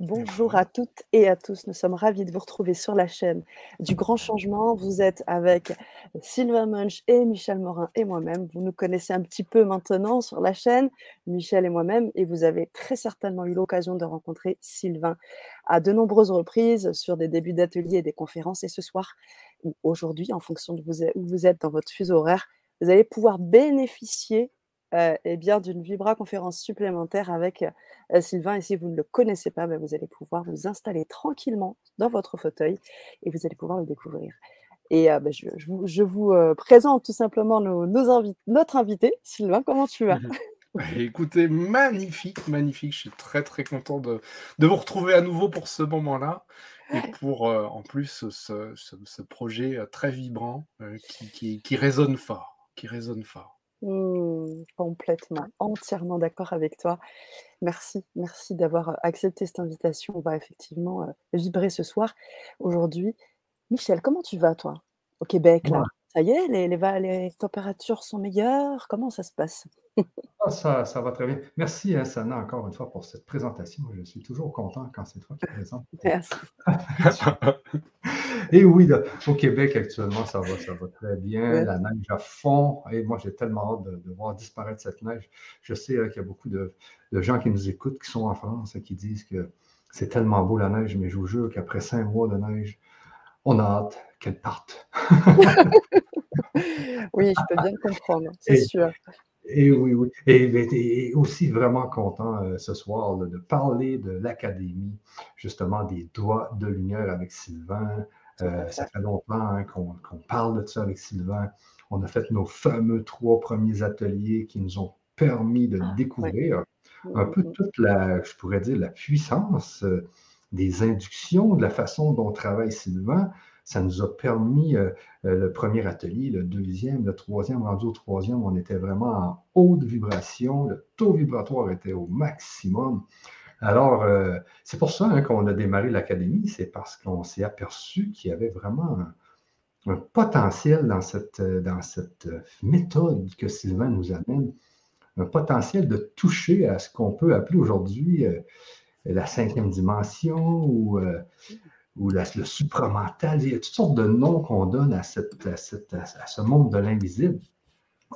Bonjour à toutes et à tous. Nous sommes ravis de vous retrouver sur la chaîne du Grand Changement. Vous êtes avec Sylvain Munch et Michel Morin et moi-même. Vous nous connaissez un petit peu maintenant sur la chaîne, Michel et moi-même, et vous avez très certainement eu l'occasion de rencontrer Sylvain à de nombreuses reprises sur des débuts d'ateliers et des conférences. Et ce soir, ou aujourd'hui, en fonction de où vous êtes dans votre fuseau horaire, vous allez pouvoir bénéficier euh, eh bien, d'une Vibra conférence supplémentaire avec euh, Sylvain. Et si vous ne le connaissez pas, ben, vous allez pouvoir vous installer tranquillement dans votre fauteuil et vous allez pouvoir le découvrir. Et euh, ben, je, vous, présente tout simplement nos, notre invité. Sylvain, comment tu vas? Écoutez, magnifique, magnifique. Je suis très très content de, vous retrouver à nouveau pour ce moment-là et pour en plus ce, projet très vibrant qui, qui résonne fort, qui résonne fort. Mmh, complètement, entièrement d'accord avec toi. Merci, merci d'avoir accepté cette invitation. On va effectivement vibrer ce soir. Aujourd'hui, Michel, comment tu vas, toi, au Québec, là? Ça y est, les, les températures sont meilleures? Comment ça se passe? Ah, ça, ça va très bien. Merci, hein, Sana, encore une fois pour cette présentation. Je suis toujours content quand c'est toi qui présentes. Merci. Et oui, au Québec, actuellement, ça va, ça va très bien. La neige à fond. Et moi, j'ai tellement hâte de, voir disparaître cette neige. Je sais hein, qu'il y a beaucoup de, gens qui nous écoutent, qui sont en France, et qui disent que c'est tellement beau la neige, mais je vous jure qu'après cinq mois de neige, on a hâte qu'elle parte. oui, je peux bien comprendre, c'est sûr. Et oui, oui. Et, aussi vraiment content euh, ce soir de parler de l'Académie, justement des doigts de lumière avec Sylvain. Euh, ça fait longtemps hein, qu'on parle de ça avec Sylvain. On a fait nos fameux trois premiers ateliers qui nous ont permis de ah, découvrir un peu toute la, je pourrais dire, la puissance euh, des inductions, de la façon dont travaille Sylvain, ça nous a permis, euh, le premier atelier, le deuxième, le troisième, rendu au troisième, on était vraiment en haute vibration, le taux vibratoire était au maximum. Alors, euh, c'est pour ça hein, qu'on a démarré l'académie, c'est parce qu'on s'est aperçu qu'il y avait vraiment un, potentiel dans cette, dans cette méthode que Sylvain nous amène, un potentiel de toucher à ce qu'on peut appeler aujourd'hui la cinquième dimension ou ou le supramental. Il y a toutes sortes de noms qu'on donne à, à, ce monde de l'invisible.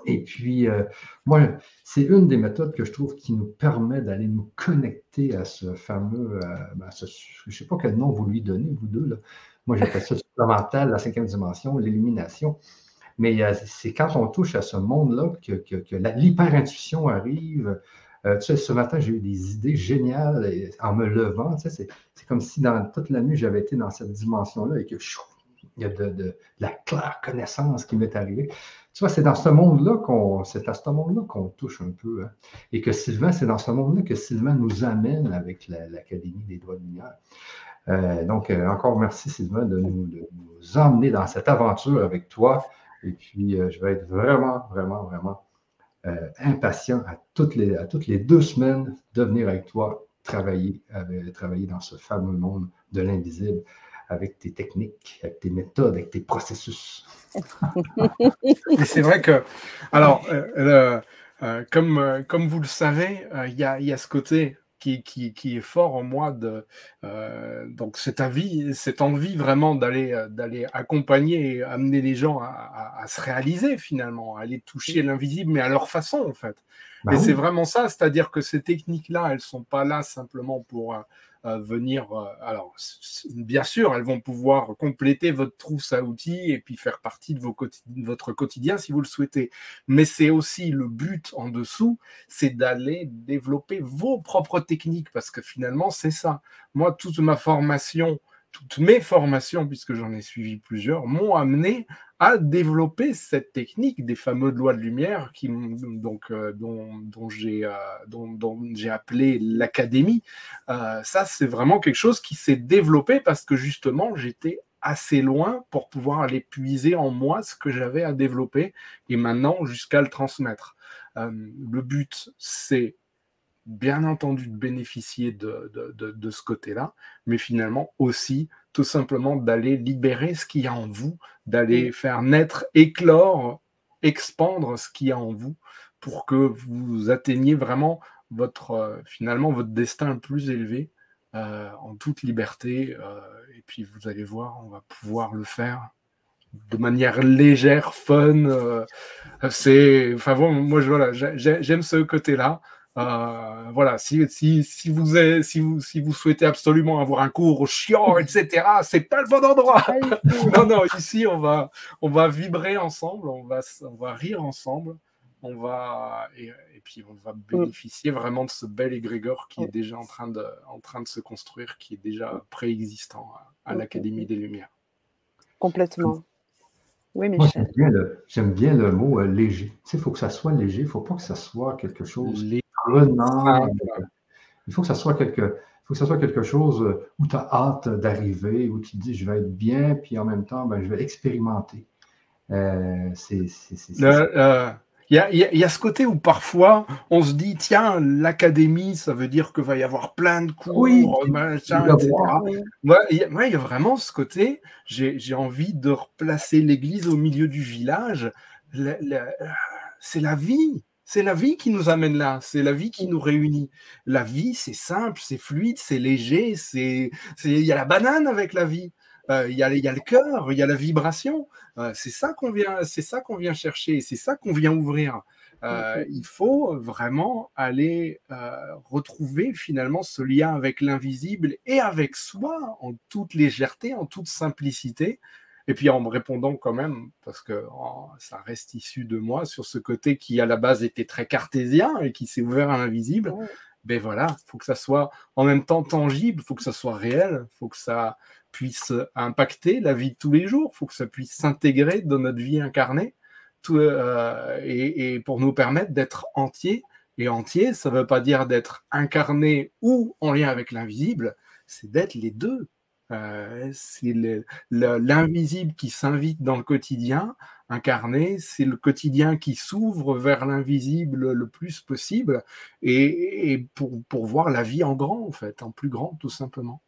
Et puis, euh, moi, c'est une des méthodes que je trouve qui nous permet d'aller nous connecter à ce fameux, euh, ben, je ne sais pas quel nom vous lui donnez, vous deux. Là. Moi, j'appelle ça supramental, la cinquième dimension, l'illumination. Mais c'est quand on touche à ce monde-là que, que, l'hyper-intuition arrive, euh, tu sais, ce matin, j'ai eu des idées géniales en me levant. C'est comme si dans toute la nuit, j'avais été dans cette dimension-là et que il y a de, la claire connaissance qui m'est arrivée. Tu vois, c'est dans ce monde-là qu'on, c'est à ce monde-là qu'on touche un peu. Hein. Et que Sylvain, c'est dans ce monde-là que Sylvain nous amène avec l'Académie des droits de lumière. Euh, donc, euh, encore merci Sylvain de nous, emmener dans cette aventure avec toi. Et puis, je vais être vraiment, vraiment, vraiment euh, impatient à toutes, les, à toutes les deux semaines de venir avec toi travailler, travailler dans ce fameux monde de l'invisible avec tes techniques, avec tes méthodes, avec tes processus. c'est vrai que, alors, euh, euh, comme, comme vous le savez, il y, a, y, a, ce côté qui, qui, est fort en moi de euh, donc cette envie, cette envie vraiment d'aller euh, d'aller accompagner et amener les gens à, se réaliser finalement, à aller toucher l'invisible, mais à leur façon en fait. Bah et c'est vraiment ça, c'est-à-dire que ces techniques-là, elles sont pas là simplement pour euh, venir. Euh, alors, bien sûr, elles vont pouvoir compléter votre trousse à outils et puis faire partie de, vos, votre quotidien si vous le souhaitez. Mais c'est aussi le but en dessous, c'est d'aller développer vos propres techniques parce que finalement, c'est ça. Moi, toute ma formation toutes mes formations, puisque j'en ai suivi plusieurs, m'ont amené à développer cette technique des fameux lois de lumière qui, donc, euh, dont, dont j'ai euh, appelé l'académie. Euh, ça, c'est vraiment quelque chose qui s'est développé parce que justement, j'étais assez loin pour pouvoir aller puiser en moi ce que j'avais à développer et maintenant jusqu'à le transmettre. le but, c'est bien entendu de bénéficier de, de, ce côté-là, mais finalement aussi tout simplement d'aller libérer ce qu'il y a en vous, d'aller faire naître, éclore, expandre ce qu'il y a en vous pour que vous atteigniez vraiment votre, euh, finalement, votre destin le plus élevé en toute liberté. et puis vous allez voir, on va pouvoir le faire de manière légère, fun. c'est, enfin bon, moi voilà, j'aime ce côté-là. Euh, voilà, si, si, si, vous avez, si, vous, si vous souhaitez absolument avoir un cours chiant, etc., c'est pas le bon endroit. non, non, ici, on va, on va vibrer ensemble, on va, on va rire ensemble, on va, et, puis on va bénéficier vraiment de ce bel égrégore qui est déjà en train, de, en train de se construire, qui est déjà préexistant à, l'Académie des Lumières. Complètement. Oui, Michel. J'aime bien, le mot euh, léger. Il faut que ça soit léger, il ne faut pas que ça soit quelque chose il faut que ça soit quelque, faut que ça soit quelque chose euh, où tu as hâte d'arriver, où tu te dis je vais être bien, puis en même temps, ben, je vais expérimenter. Euh, c'est il y, a, ce côté où parfois on se dit tiens l'académie ça veut dire que va y avoir plein de cours oui, machin, etc. Moi il y, a vraiment ce côté j'ai envie de replacer l'église au milieu du village. C'est la vie c'est la vie qui nous amène là, c'est la vie qui nous réunit. La vie, c'est simple, c'est fluide, c'est léger, c'est il y a la banane avec la vie. Euh, il y, a, le cœur, il y a la vibration. Euh, c'est ça qu'on vient, c'est ça qu'on vient chercher, c'est ça qu'on vient ouvrir. Euh, il faut vraiment aller retrouver finalement ce lien avec l'invisible et avec soi en toute légèreté, en toute simplicité, et puis en me répondant quand même, parce que oh, ça reste issu de moi, sur ce côté qui à la base était très cartésien et qui s'est ouvert à l'invisible, ben voilà, il faut que ça soit en même temps tangible, il faut que ça soit réel, il faut que ça puisse impacter la vie de tous les jours, il faut que ça puisse s'intégrer dans notre vie incarnée, tout, euh, et, et, pour nous permettre d'être entiers. Et entier, ça ne veut pas dire d'être incarné ou en lien avec l'invisible, c'est d'être les deux. Euh, c'est l'invisible qui s'invite dans le quotidien incarné, c'est le quotidien qui s'ouvre vers l'invisible le plus possible et, pour, pour, voir la vie en grand, en fait, en plus grand, tout simplement.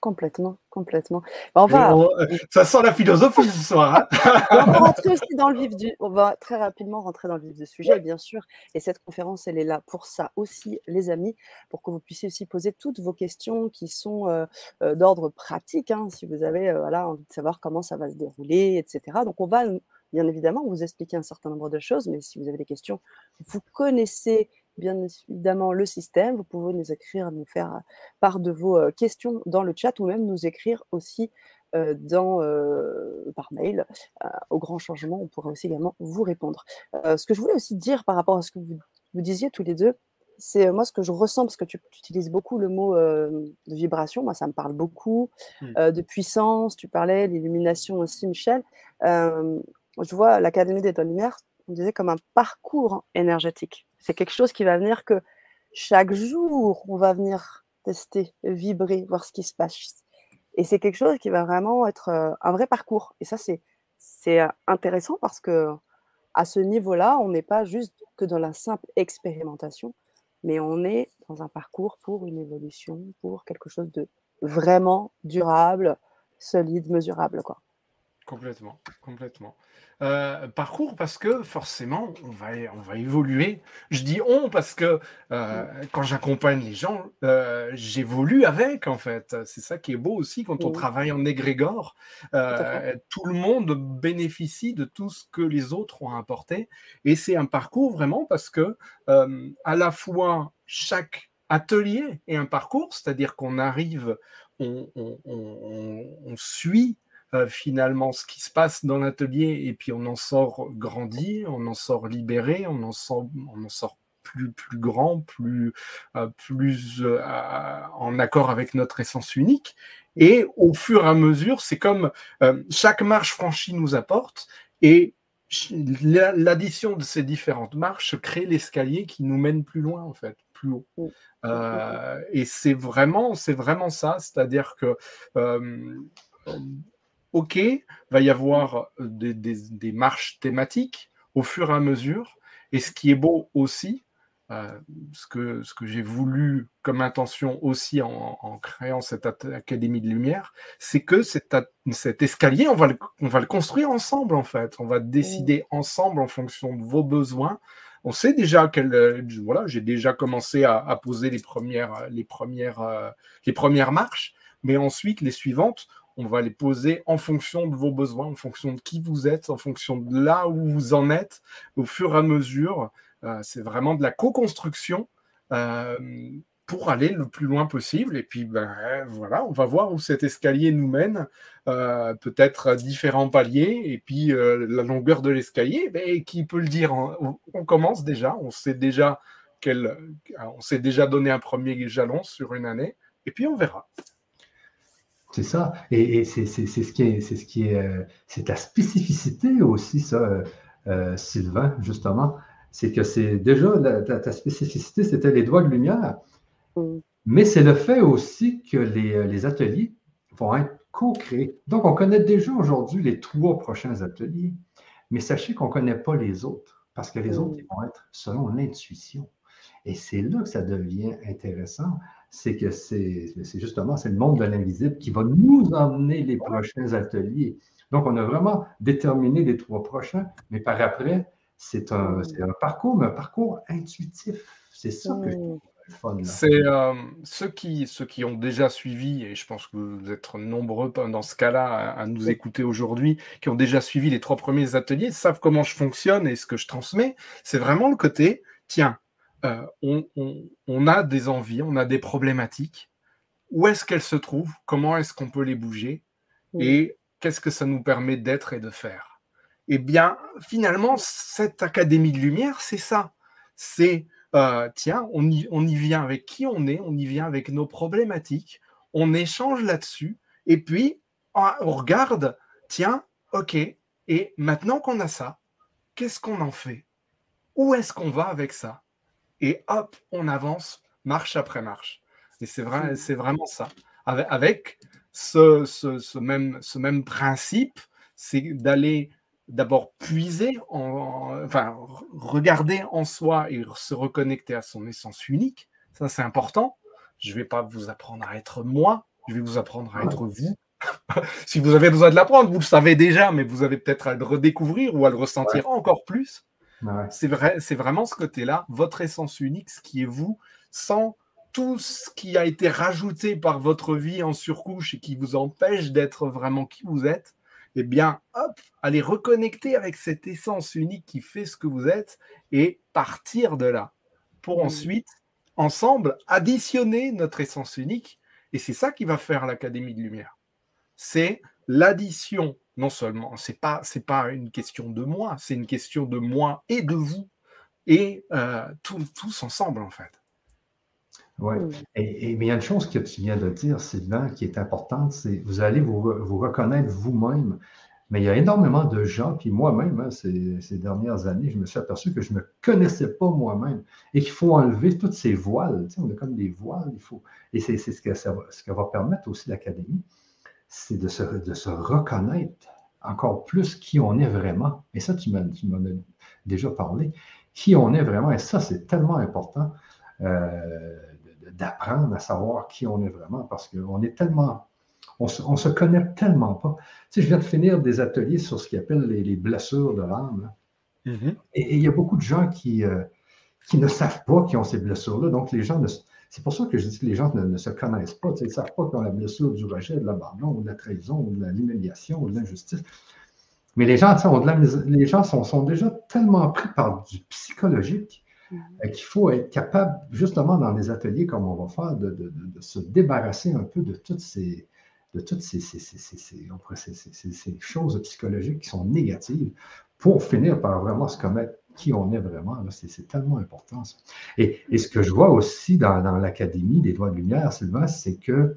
Complètement, complètement. On va... Euh, ça sent la philosophie ce soir. Hein. on va rentrer aussi dans le vif du. On va très rapidement rentrer dans le vif du sujet, bien sûr. Et cette conférence, elle est là pour ça aussi, les amis, pour que vous puissiez aussi poser toutes vos questions qui sont euh, euh, d'ordre pratique. Hein, si vous avez voilà, envie de savoir comment ça va se dérouler, etc. Donc, on va bien évidemment vous expliquer un certain nombre de choses, mais si vous avez des questions, vous connaissez bien évidemment le système. Vous pouvez nous écrire, nous faire part de vos questions dans le chat ou même nous écrire aussi dans, par mail. au grand changement, on pourrait aussi également vous répondre. ce que je voulais aussi dire par rapport à ce que vous, vous disiez tous les deux, c'est moi ce que je ressens, parce que tu, utilises beaucoup le mot de vibration, moi ça me parle beaucoup, mmh. de puissance, tu parlais, l'illumination aussi, Michel. je vois l'Académie des Lumière, on disait comme un parcours énergétique. C'est quelque chose qui va venir que chaque jour, on va venir tester, vibrer, voir ce qui se passe. Et c'est quelque chose qui va vraiment être euh, un vrai parcours. Et ça, c'est, euh, intéressant parce que à ce niveau-là, on n'est pas juste que dans la simple expérimentation, mais on est dans un parcours pour une évolution, pour quelque chose de vraiment durable, solide, mesurable. Quoi. Complètement, complètement. Euh, parcours parce que forcément, on va, on va évoluer. Je dis on parce que euh, quand j'accompagne les gens, euh, j'évolue avec, en fait. C'est ça qui est beau aussi quand on travaille en égrégore. tout le monde bénéficie de tout ce que les autres ont apporté. Et c'est un parcours vraiment parce que à la fois chaque atelier est un parcours, c'est-à-dire qu'on arrive, on, on suit euh, finalement ce qui se passe dans l'atelier et puis on en sort grandi, on en sort libéré, on en sort, on en sort plus, plus grand, plus, euh, plus euh, en accord avec notre essence unique. Et au fur et à mesure, c'est comme chaque marche franchie nous apporte et l'addition de ces différentes marches crée l'escalier qui nous mène plus loin en fait, plus haut. et c'est vraiment, c'est vraiment ça, c'est-à-dire que OK, va y avoir euh, des, marches thématiques au fur et à mesure. Et ce qui est beau aussi, euh, ce que, ce que j'ai voulu comme intention aussi en, créant cette Académie de Lumière, c'est que cet, cet escalier, on va, le, on va le construire ensemble en fait. On va décider ensemble en fonction de vos besoins, on sait déjà que voilà, j'ai déjà commencé à, poser les premières, les, premières, les premières marches, mais ensuite les suivantes, on va les poser en fonction de vos besoins, en fonction de qui vous êtes, en fonction de là où vous en êtes, au fur et à mesure. c'est vraiment de la co-construction pour aller le plus loin possible. Et puis, ben, voilà, on va voir où cet escalier nous mène. Euh, peut-être différents paliers. Et puis, euh, la longueur de l'escalier, ben, qui peut le dire? On commence déjà. On sait déjà, on s'est déjà donné un premier jalon sur une année. Et puis, on verra. C'est ça. Et, c'est ce qui est, c'est ce qui est, euh, c'est la spécificité aussi, ça, Sylvain, justement. C'est que c'est déjà ta spécificité, c'était les doigts de lumière. Mm. Mais c'est le fait aussi que euh, les, ateliers vont être co-créés. Donc, on connaît déjà aujourd'hui les trois prochains ateliers, mais sachez qu'on ne connaît pas les autres, parce que les autres mm. vont être selon l'intuition. Et c'est là que ça devient intéressant, c'est que c'est justement c'est le monde de l'invisible qui va nous emmener les prochains ateliers. Donc, on a vraiment déterminé les trois prochains, mais par après, c'est un, un, parcours, mais un parcours intuitif. C'est ça que je c'est euh, ceux, qui, ceux qui ont déjà suivi, et je pense que vous êtes nombreux dans ce cas-là à, nous écouter aujourd'hui, qui ont déjà suivi les trois premiers ateliers, savent comment je fonctionne et ce que je transmets. C'est vraiment le côté, tiens, euh, on, a des envies, on a des problématiques. Où est-ce qu'elles se trouvent? Comment est-ce qu'on peut les bouger? Et qu'est-ce que ça nous permet d'être et de faire? Eh bien, finalement, cette Académie de Lumière, c'est ça. C'est euh, tiens, on y, on y vient avec qui on est, on y vient avec nos problématiques, on échange là-dessus, et puis on regarde, tiens, ok, et maintenant qu'on a ça, qu'est-ce qu'on en fait? Où est-ce qu'on va avec ça? Et hop, on avance marche après marche. Et c'est vrai, c'est vraiment ça. Avec, ce, ce, même, ce même principe, c'est d'aller d'abord puiser, en, enfin regarder en soi et se reconnecter à son essence unique. Ça, c'est important. Je ne vais pas vous apprendre à être moi, je vais vous apprendre à être vous. si vous avez besoin de l'apprendre, vous le savez déjà, mais vous avez peut-être à le redécouvrir ou à le ressentir encore plus. C'est vrai, c'est vraiment ce côté-là, votre essence unique, ce qui est vous, sans tout ce qui a été rajouté par votre vie en surcouche et qui vous empêche d'être vraiment qui vous êtes eh bien, hop, allez reconnecter avec cette essence unique qui fait ce que vous êtes et partir de là pour mmh. ensuite, ensemble, additionner notre essence unique. Et c'est ça qui va faire l'Académie de Lumière. C'est l'addition, non seulement, c'est pas, c'est pas une question de moi, c'est une question de moi et de vous et euh, tous ensemble en fait. Oui. Et, mais il y a une chose que tu viens de dire, Sylvain, qui est importante, c'est vous allez vous, reconnaître vous-même. Mais il y a énormément de gens, puis moi-même, hein, ces, dernières années, je me suis aperçu que je ne me connaissais pas moi-même et qu'il faut enlever toutes ces voiles. Tu sais, on a comme des voiles, il faut. Et c'est ce que ça va, ce que va permettre aussi l'Académie, c'est de se, de se reconnaître encore plus qui on est vraiment. Et ça, tu m'en as déjà parlé. Qui on est vraiment. Et ça, c'est tellement important. Euh, d'apprendre à savoir qui on est vraiment parce qu'on est tellement, on se, se connaît tellement pas. Tu sais, je viens de finir des ateliers sur ce qu'ils appellent les, blessures de l'âme. Mm-hmm. Et, il y a beaucoup de gens qui, euh, qui ne savent pas qu'ils ont ces blessures-là. Donc, les gens ne, c'est pour ça que je dis que les gens ne, se connaissent pas. ils ne savent pas qu'ils ont la blessure du rejet, de l'abandon, ou de la trahison, ou de l'humiliation, ou de l'injustice. Mais les gens, ont de la, les gens sont, sont, déjà tellement pris par du psychologique euh, qu'il faut être capable, justement, dans les ateliers comme on va faire, de, se débarrasser un peu de toutes ces, de toutes ces, choses psychologiques qui sont négatives pour finir par vraiment se connaître qui on est vraiment. C'est tellement important. Et, ce que je vois aussi dans, l'Académie des Doigts de Lumière, Sylvain, c'est que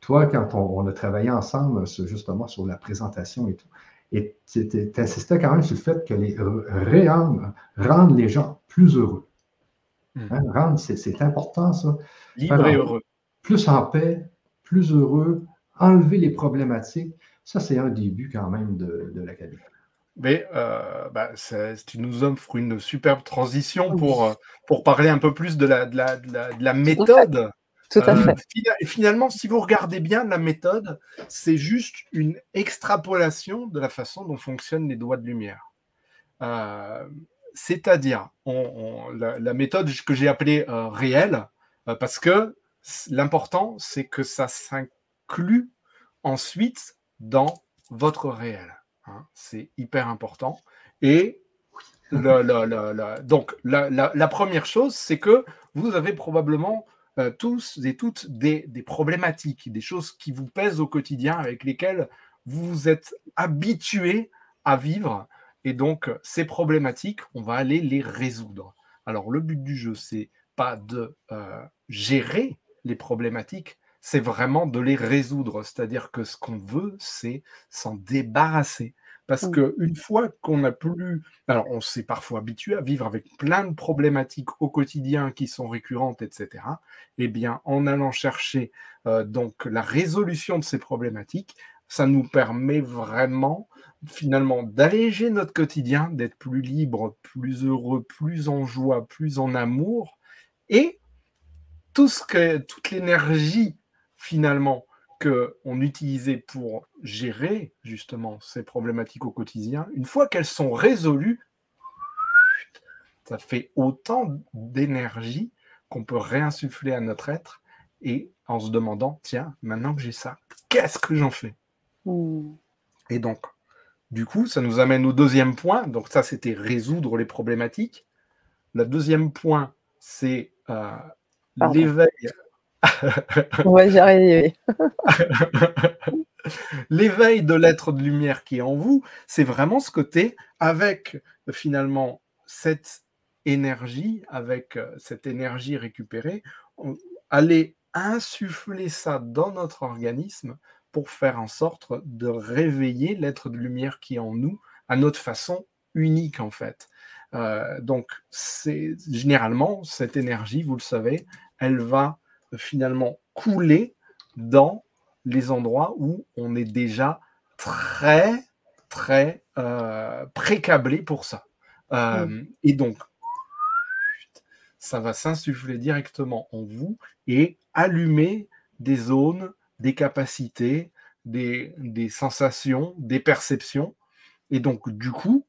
toi, quand on, a travaillé ensemble justement sur la présentation et tout, et tu insistais quand même sur le fait que les rendre les gens plus heureux. Hmm. Hein, rendre, c'est important, ça. Libre et heureux. Plus en paix, plus heureux, enlever les problématiques. Ça, c'est un début quand même de, de l'académie. Mais euh, bah, tu nous offres une superbe transition pour, euh, pour parler un peu plus de la, de la, de la, méthode. Tout à fait. Et finalement, si vous regardez bien la méthode, c'est juste une extrapolation de la façon dont fonctionnent les doigts de lumière. Euh, c'est-à-dire la, méthode que j'ai appelée euh, réelle, euh, parce que l'important, c'est que ça s'inclut ensuite dans votre réel. Hein. c'est hyper important. Et donc, la, première chose, c'est que vous avez probablement euh, tous et toutes des, problématiques, des choses qui vous pèsent au quotidien, avec lesquelles vous vous êtes habitué à vivre. Et donc, ces problématiques, on va aller les résoudre. Alors, le but du jeu, c'est pas de euh, gérer les problématiques, c'est vraiment de les résoudre. C'est-à-dire que ce qu'on veut, c'est s'en débarrasser. Parce mmh. qu'une fois qu'on n'a plus. Alors, on s'est parfois habitué à vivre avec plein de problématiques au quotidien qui sont récurrentes, etc. Eh bien, en allant chercher euh, donc la résolution de ces problématiques, ça nous permet vraiment, finalement, d'alléger notre quotidien, d'être plus libre, plus heureux, plus en joie, plus en amour. Et tout ce que, toute l'énergie, finalement, qu'on utilisait pour gérer justement ces problématiques au quotidien, une fois qu'elles sont résolues, ça fait autant d'énergie qu'on peut réinsuffler à notre être et en se demandant, tiens, maintenant que j'ai ça, qu'est-ce que j'en fais? Mmh. Et donc, du coup, ça nous amène au deuxième point. Donc ça, c'était résoudre les problématiques. Le deuxième point, c'est euh, l'éveil Ouais, j'y arriver. L'éveil de l'être de lumière qui est en vous, c'est vraiment ce côté avec finalement cette énergie, avec euh, cette énergie récupérée, aller insuffler ça dans notre organisme pour faire en sorte de réveiller l'être de lumière qui est en nous à notre façon unique en fait. Euh, donc c'est généralement cette énergie, vous le savez, elle va finalement couler dans les endroits où on est déjà très, très euh, précablé pour ça. Euh, mm. Et donc, ça va s'insuffler directement en vous et allumer des zones, des capacités, des, des sensations, des perceptions. Et donc, du coup,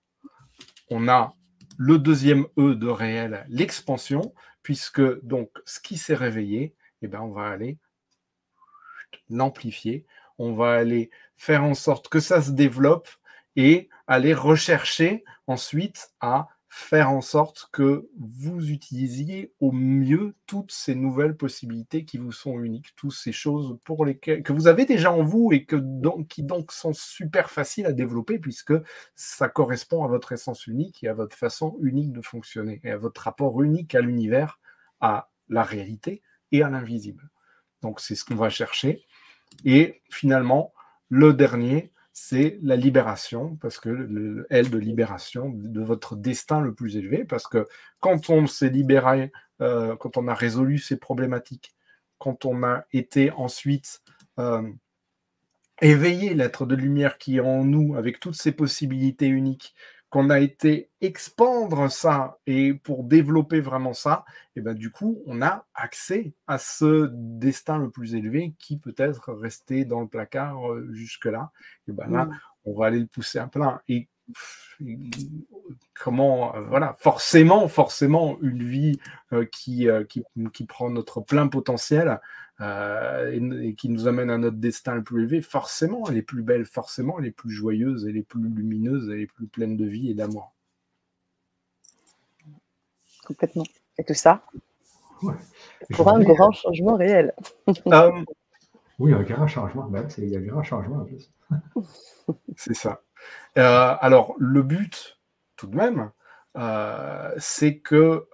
on a le deuxième E de réel, l'expansion, puisque donc ce qui s'est réveillé, eh ben, on va aller l'amplifier, on va aller faire en sorte que ça se développe et aller rechercher ensuite à faire en sorte que vous utilisiez au mieux toutes ces nouvelles possibilités qui vous sont uniques, toutes ces choses pour lesquelles que vous avez déjà en vous et qui donc sont super faciles à développer puisque ça correspond à votre essence unique et à votre façon unique de fonctionner et à votre rapport unique à l'univers, à la réalité et à l'invisible. Donc c'est ce qu'on va chercher. Et finalement, le dernier, c'est la libération, parce que le L de libération de votre destin le plus élevé, parce que quand on s'est libéré, euh, quand on a résolu ces problématiques, quand on a été ensuite euh, éveillé l'être de lumière qui est en nous, avec toutes ces possibilités uniques, qu'on a été expandre ça et pour développer vraiment ça, et ben du coup, on a accès à ce destin le plus élevé qui peut être resté dans le placard euh, jusque-là. Et ben là, mmh. on va aller le pousser à plein. Et comment, euh, voilà, forcément, forcément, une vie euh, qui, qui, qui, prend notre plein potentiel, euh, et, qui nous amène à notre destin le plus élevé, forcément, elle est plus belle, forcément, elle est plus joyeuse, elle est plus lumineuse, elle est plus pleine de vie et d'amour. Complètement. Et tout ça pour un grand changement réel. Euh, oui, un grand changement. Ben, il y a un grand changement en plus. c'est ça. Euh, alors, le but, tout de même, c'est que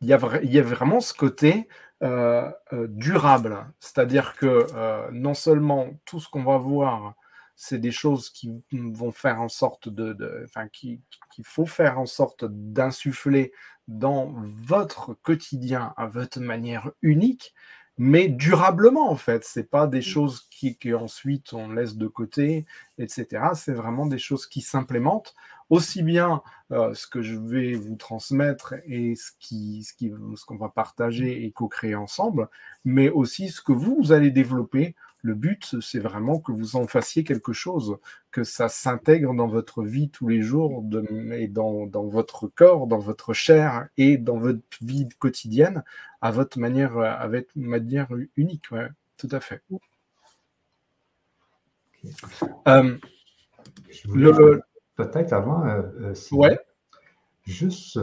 il y, y a vraiment ce côté euh, euh, durable. C'est-à-dire que euh, non seulement tout ce qu'on va voir, c'est des choses qui vont qu'il faut faire en sorte d'insuffler dans votre quotidien à votre manière unique, mais durablement en fait. C'est pas des mmh. choses qui, qui, ensuite on laisse de côté, etc. C'est vraiment des choses qui s'implémentent aussi bien euh, ce que je vais vous transmettre et ce qui, ce qu'on va partager et co-créer ensemble, mais aussi ce que vous, allez développer Le but, c'est vraiment que vous en fassiez quelque chose, que ça s'intègre dans votre vie tous les jours, et dans, votre corps, dans votre chair et dans votre vie quotidienne, à votre manière, votre manière unique. Ouais, tout à fait. Euh, peut-être avant, euh, euh, ouais. juste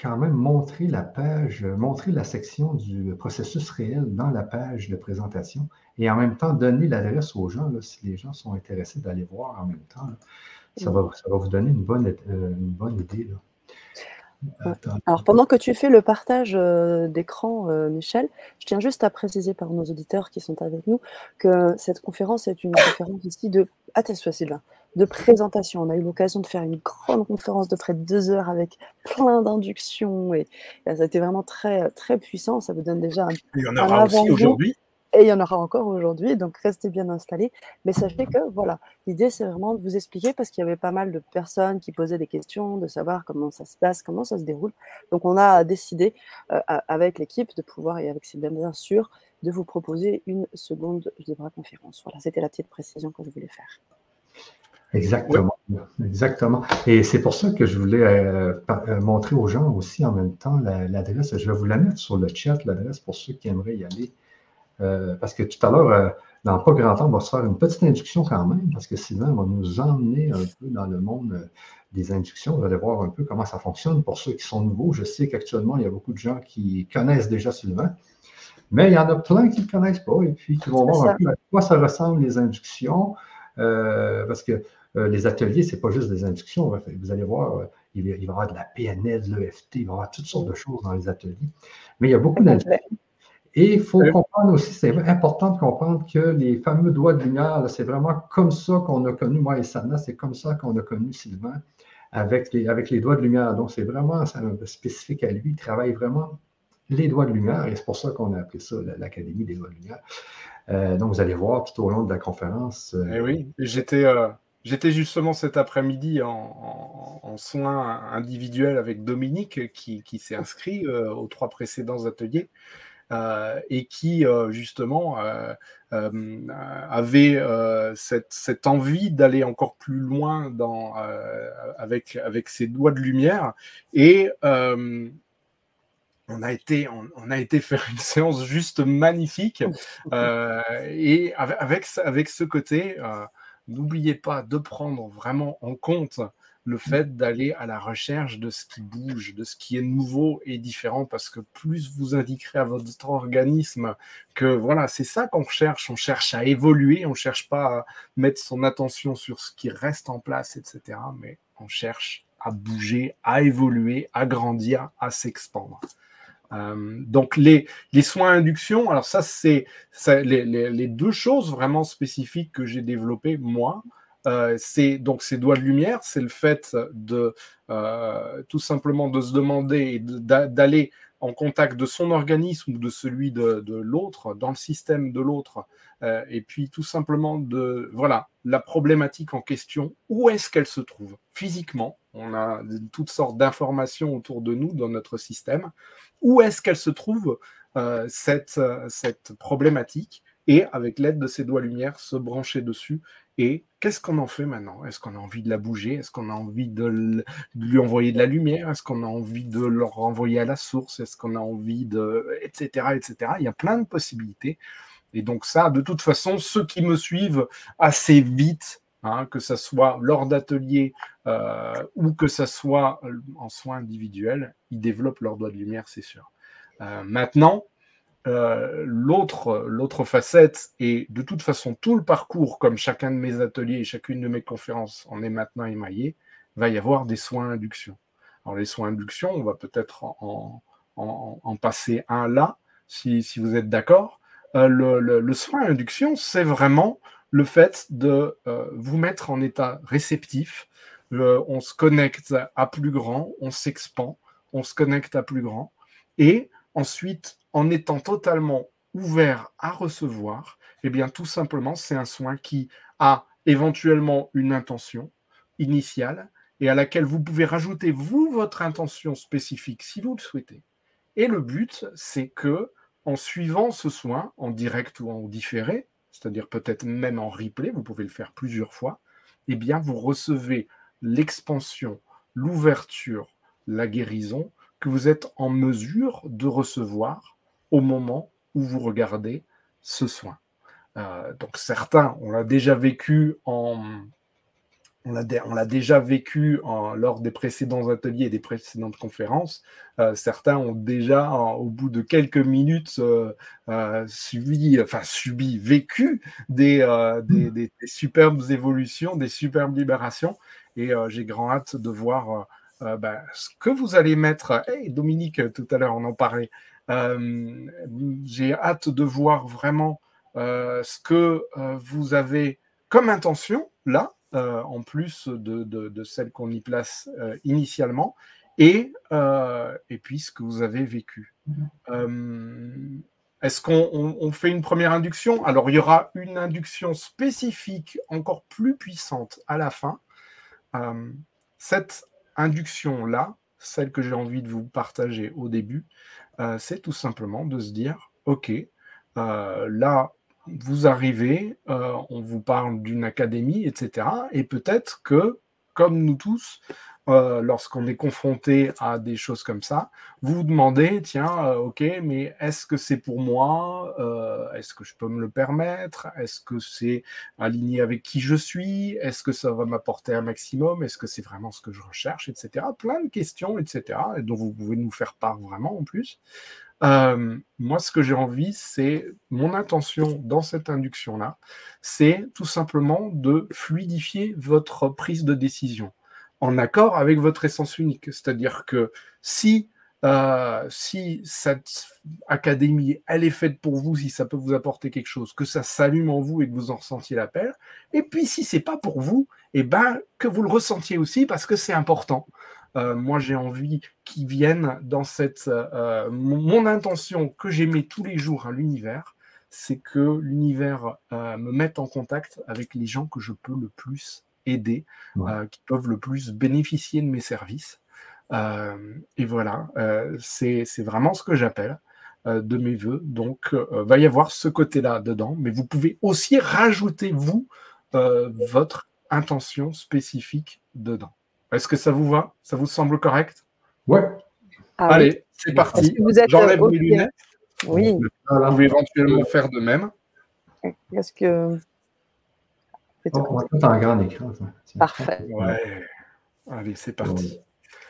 quand même montrer la page, montrer la section du processus réel dans la page de présentation et en même temps donner l'adresse aux gens, si les gens sont intéressés d'aller voir en même temps. ça, va, vous donner une bonne, une bonne idée. Alors, pendant que tu fais le partage euh, d'écran, euh, Michel, je tiens juste à préciser par nos auditeurs qui sont avec nous que cette conférence est une conférence ici de. Attends-toi, Sylvain de présentation. On a eu l'occasion de faire une grande conférence de près de deux heures avec plein d'inductions et, ça a été vraiment très, très puissant. Ça vous donne déjà un. Il y en aura aussi aujourd'hui. Et il y en aura encore aujourd'hui, donc restez bien installés. Mais sachez que voilà, l'idée c'est vraiment de vous expliquer parce qu'il y avait pas mal de personnes qui posaient des questions, de savoir comment ça se passe, comment ça se déroule. Donc on a décidé euh, avec l'équipe de pouvoir, et avec Sylvain bien sûr, de vous proposer une seconde libre conférence. Voilà, c'était la petite précision que je voulais faire. Exactement, exactement. Et c'est pour ça que je voulais euh, euh, montrer aux gens aussi en même temps l'adresse. je vais vous la mettre sur le chat, l'adresse pour ceux qui aimeraient y aller. Euh, parce que tout à l'heure, euh, dans pas grand temps, on va se faire une petite induction quand même, parce que Sylvain va nous emmener un peu dans le monde des inductions. Vous allez voir un peu comment ça fonctionne pour ceux qui sont nouveaux. Je sais qu'actuellement, il y a beaucoup de gens qui connaissent déjà Sylvain, mais il y en a plein qui ne le connaissent pas et puis qui vont voir un peu à quoi ça ressemble les inductions, parce que les ateliers, ce n'est pas juste des inductions. Vous allez voir, il va y avoir de la PNL, de l'EFT, il va y avoir toutes sortes de choses dans les ateliers. Mais il y a beaucoup d'inductions. Et il faut comprendre aussi, c'est important de comprendre que les fameux doigts de lumière, c'est vraiment comme ça qu'on a connu, moi et Sana, c'est comme ça qu'on a connu Sylvain avec les, avec les doigts de lumière. Donc, c'est vraiment spécifique à lui. Il travaille vraiment les doigts de lumière et c'est pour ça qu'on a appelé ça l'Académie des doigts de lumière. Euh, donc, vous allez voir tout au long de la conférence. Euh, eh oui, j'étais. Euh, j'étais justement cet après-midi en, soins individuels avec Dominique qui, qui s'est inscrit aux trois précédents ateliers. Et qui justement avait cette, envie d'aller encore plus loin dans, avec, avec ses doigts de lumière. Et on a été, on, a été faire une séance juste magnifique. et avec, avec ce côté, n'oubliez pas de prendre vraiment en compte le fait d'aller à la recherche de ce qui bouge, de ce qui est nouveau et différent, parce que plus vous indiquerez à votre organisme que voilà, c'est ça qu'on cherche, on cherche à évoluer, on ne cherche pas à mettre son attention sur ce qui reste en place, etc., mais on cherche à bouger, à évoluer, à grandir, à s'expandre. Euh, donc les, soins induction, alors ça c'est les, deux choses vraiment spécifiques que j'ai développées moi. Euh, c'est donc ces doigts de lumière, c'est le fait de euh, tout simplement de se demander d'aller en contact de son organisme ou de celui de, l'autre, dans le système de l'autre, euh, et puis tout simplement de voilà la problématique en question, où est-ce qu'elle se trouve? Physiquement On a toutes sortes d'informations autour de nous dans notre système. Où est-ce qu'elle se trouve cette, cette problématique? Et avec l'aide de ces doigts lumière se brancher dessus et qu'est-ce qu'on en fait maintenant? Est-ce qu'on a envie de la bouger? Est-ce qu'on a envie de, lui envoyer de la lumière? Est-ce qu'on a envie de le renvoyer à la source? Est-ce qu'on a envie de... etc., etc. Il y a plein de possibilités. Et donc ça, de toute façon, ceux qui me suivent assez vite, hein, que ce soit lors d'ateliers euh, ou que ce soit euh, en soins individuels, ils développent leur doigt de lumière, c'est sûr. Euh, maintenant, euh, l'autre, facette, et de toute façon, tout le parcours, comme chacun de mes ateliers et chacune de mes conférences en est maintenant émaillé, va y avoir des soins induction. Alors, les soins induction, on va peut-être en, passer un là, si, vous êtes d'accord. Euh, le, soin induction, c'est vraiment le fait de euh, vous mettre en état réceptif. on se connecte à plus grand, on s'expand, on se connecte à plus grand. Et ensuite, en étant totalement ouvert à recevoir, eh bien tout simplement, c'est un soin qui a éventuellement une intention initiale et à laquelle vous pouvez rajouter vous votre intention spécifique si vous le souhaitez. Et le but, c'est que en suivant ce soin, en direct ou en différé, c'est-à-dire peut-être même en replay, vous pouvez le faire plusieurs fois, eh bien, vous recevez l'expansion, l'ouverture, la guérison que vous êtes en mesure de recevoir au moment où vous regardez ce soin. Euh, donc certains, on l'a déjà vécu en, on l'a déjà vécu lors des précédents ateliers et des précédentes conférences. Euh, certains ont déjà, au bout de quelques minutes, euh, subi, enfin subi, vécu des, des, superbes évolutions, des superbes libérations. Et j'ai grand hâte de voir ben, ce que vous allez mettre. Hey, Dominique, tout à l'heure, on en parlait. J'ai hâte de voir vraiment euh, ce que euh, vous avez comme intention là, euh, en plus de, celle qu'on y place initialement, et, et puis ce que vous avez vécu. Est-ce qu'on fait une première induction? Alors, il y aura une induction spécifique encore plus puissante à la fin. cette induction-là, celle que j'ai envie de vous partager au début, c'est tout simplement de se dire, OK, là, vous arrivez, euh, on vous parle d'une académie, etc. Et peut-être que, comme nous tous, euh, lorsqu'on est confronté à des choses comme ça, vous vous demandez, tiens, euh, ok, mais est-ce que c'est pour moi Est-ce que je peux me le permettre Est-ce que c'est aligné avec qui je suis Est-ce que ça va m'apporter un maximum Est-ce que c'est vraiment ce que je recherche, etc. Plein de questions, etc. Et dont vous pouvez nous faire part vraiment en plus. Euh, moi, ce que j'ai envie, c'est mon intention dans cette induction-là, c'est tout simplement de fluidifier votre prise de décision en accord avec votre essence unique. C'est-à-dire que si euh, cette académie, elle est faite pour vous, si ça peut vous apporter quelque chose, que ça s'allume en vous et que vous en ressentiez l'appel. Et puis, si c'est pas pour vous, eh ben, que vous le ressentiez aussi parce que c'est important. Euh, moi, j'ai envie qu'ils viennent dans cette... Euh, mon, intention que j'aimais tous les jours à l'univers, c'est que l'univers euh, me mette en contact avec les gens que je peux le plus aider, qui peuvent le plus bénéficier de mes services. et voilà, c'est vraiment ce que j'appelle de mes voeux. Donc, va y avoir ce côté-là dedans, mais vous pouvez aussi rajouter, vous, votre intention spécifique dedans. Est-ce que ça vous va? Ça vous semble correct? Ouais. Ah Allez, c'est parti. J'enlève mes lunettes. Oui. Vous pouvez éventuellement faire de même. Est-ce que. Oh, on va un grand écran. Parfait. Ouais. Allez, c'est parti.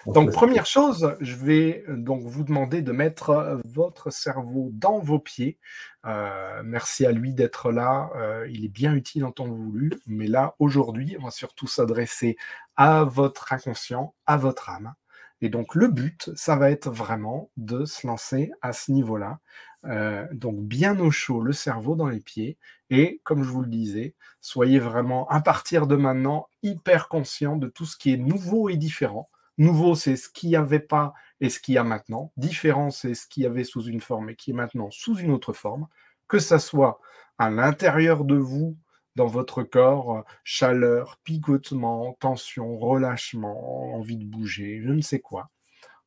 Donc, première chose, je vais donc vous demander de mettre votre cerveau dans vos pieds. Euh, merci à lui d'être là. Euh, il est bien utile en temps voulu. Mais là, aujourd'hui, on va surtout s'adresser à votre inconscient, à votre âme. Et donc, le but, ça va être vraiment de se lancer à ce niveau-là. Euh, donc, bien au chaud, le cerveau dans les pieds. Et comme je vous le disais, soyez vraiment, à partir de maintenant, hyper conscient de tout ce qui est nouveau et différent Nouveau, c'est ce qu'il n'y avait pas et ce qu'il y a maintenant. Différent, c'est ce qu'il y avait sous une forme et qui est maintenant sous une autre forme. Que ça soit à l'intérieur de vous, dans votre corps, chaleur, picotement, tension, relâchement, envie de bouger, je ne sais quoi.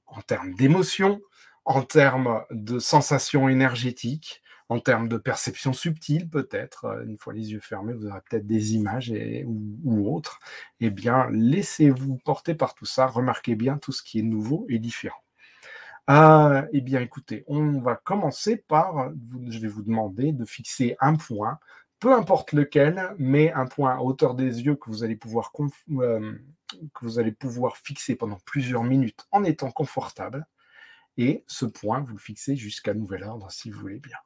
En termes d'émotion, en termes de sensations énergétiques, en termes de perception subtile, peut-être, euh, une fois les yeux fermés, vous aurez peut-être des images ou, autres. Eh bien, laissez-vous porter par tout ça, remarquez bien tout ce qui est nouveau et différent. Euh, eh bien, écoutez, on va commencer par, je vais vous demander de fixer un point, peu importe lequel, mais un point à hauteur des yeux que vous allez pouvoir, euh, que vous allez pouvoir fixer pendant plusieurs minutes en étant confortable. Et ce point, vous le fixez jusqu'à nouvel ordre si vous voulez bien.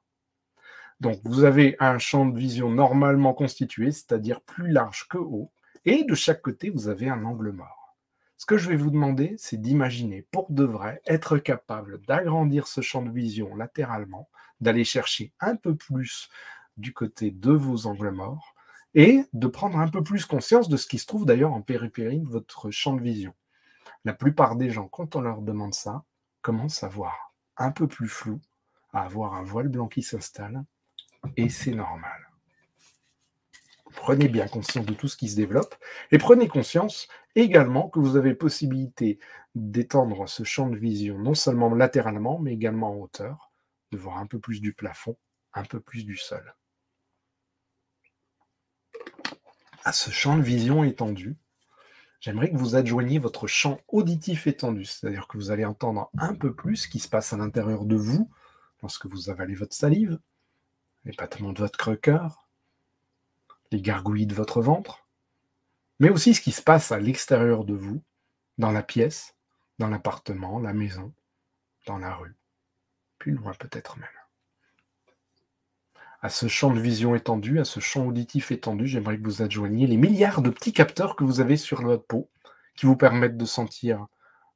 Donc, vous avez un champ de vision normalement constitué, c'est-à-dire plus large que haut, et de chaque côté, vous avez un angle mort. Ce que je vais vous demander, c'est d'imaginer pour de vrai être capable d'agrandir ce champ de vision latéralement, d'aller chercher un peu plus du côté de vos angles morts, et de prendre un peu plus conscience de ce qui se trouve d'ailleurs en périphérie de votre champ de vision. La plupart des gens, quand on leur demande ça, commencent à voir un peu plus flou, à avoir un voile blanc qui s'installe, et c'est normal. Prenez bien conscience de tout ce qui se développe et prenez conscience également que vous avez possibilité d'étendre ce champ de vision non seulement latéralement mais également en hauteur, de voir un peu plus du plafond, un peu plus du sol. À ce champ de vision étendu, j'aimerais que vous adjoigniez votre champ auditif étendu, c'est-à-dire que vous allez entendre un peu plus ce qui se passe à l'intérieur de vous lorsque vous avalez votre salive, les battements de votre cœur, les gargouillis de votre ventre, mais aussi ce qui se passe à l'extérieur de vous, dans la pièce, dans l'appartement, la maison, dans la rue, plus loin peut-être même. À ce champ de vision étendu, à ce champ auditif étendu, j'aimerais que vous adjoigniez les milliards de petits capteurs que vous avez sur votre peau, qui vous permettent de sentir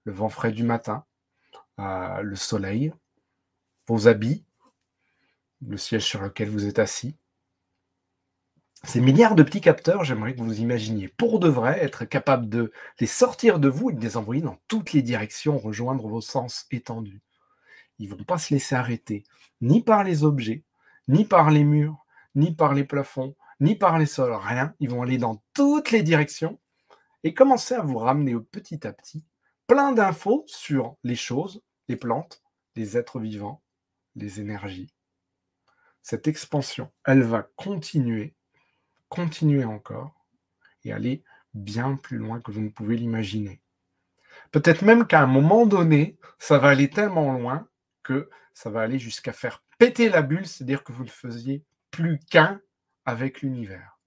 le vent frais du matin, euh, le soleil, vos habits, le siège sur lequel vous êtes assis. Ces milliards de petits capteurs, j'aimerais que vous imaginiez pour de vrai être capable de les sortir de vous et de les envoyer dans toutes les directions, rejoindre vos sens étendus. Ils ne vont pas se laisser arrêter, ni par les objets, ni par les murs, ni par les plafonds, ni par les sols, rien. Ils vont aller dans toutes les directions et commencer à vous ramener petit à petit plein d'infos sur les choses, les plantes, les êtres vivants, les énergies. Cette expansion, elle va continuer, continuer encore et aller bien plus loin que vous ne pouvez l'imaginer. Peut-être même qu'à un moment donné, ça va aller tellement loin que ça va aller jusqu'à faire péter la bulle, c'est-à-dire que vous ne faisiez plus qu'un avec l'univers.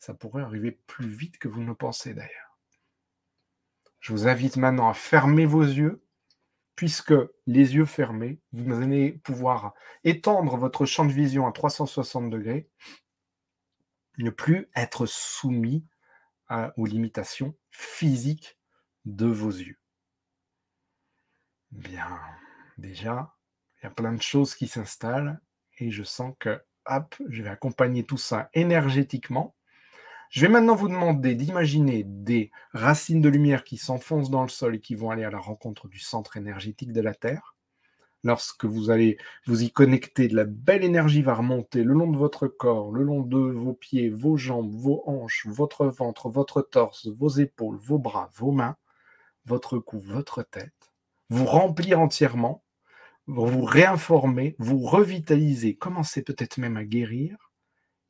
Ça pourrait arriver plus vite que vous ne pensez d'ailleurs. Je vous invite maintenant à fermer vos yeux, puisque les yeux fermés, vous allez pouvoir étendre votre champ de vision à 360 degrés, ne plus être soumis aux limitations physiques de vos yeux. Bien, déjà, il y a plein de choses qui s'installent et je sens que, hop, je vais accompagner tout ça énergétiquement. Je vais maintenant vous demander d'imaginer des racines de lumière qui s'enfoncent dans le sol et qui vont aller à la rencontre du centre énergétique de la Terre. Lorsque vous allez vous y connecter, de la belle énergie va remonter le long de votre corps, le long de vos pieds, vos jambes, vos hanches, votre ventre, votre torse, vos épaules, vos bras, vos mains, votre cou, votre tête, vous remplir entièrement vous réinformer, vous revitaliser, commencez peut-être même à guérir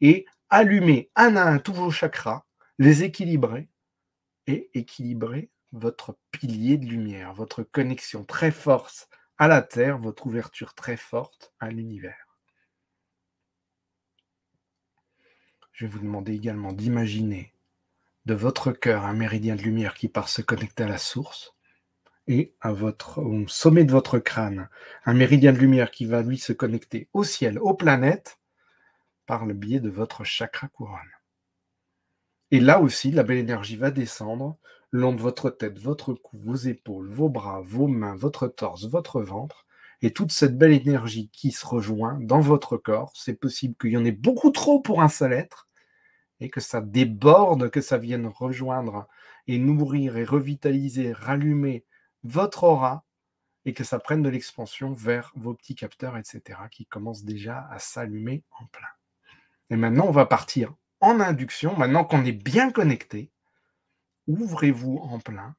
et allumer un à un tous vos chakras, les équilibrer et équilibrer votre pilier de lumière, votre connexion très forte à la Terre, votre ouverture très forte à l'univers. Je vais vous demander également d'imaginer de votre cœur un méridien de lumière qui part se connecter à la source et à votre, au sommet de votre crâne un méridien de lumière qui va lui se connecter au ciel, aux planètes, par le biais de votre chakra couronne. Et là aussi, la belle énergie va descendre le long de votre tête, votre cou, vos épaules, vos bras, vos mains, votre torse, votre ventre, et toute cette belle énergie qui se rejoint dans votre corps. C'est possible qu'il y en ait beaucoup trop pour un seul être, et que ça déborde, que ça vienne rejoindre et nourrir et revitaliser, rallumer votre aura et que ça prenne de l'expansion vers vos petits capteurs, etc., qui commencent déjà à s'allumer en plein. Et maintenant, on va partir en induction. Maintenant qu'on est bien connecté, ouvrez-vous en plein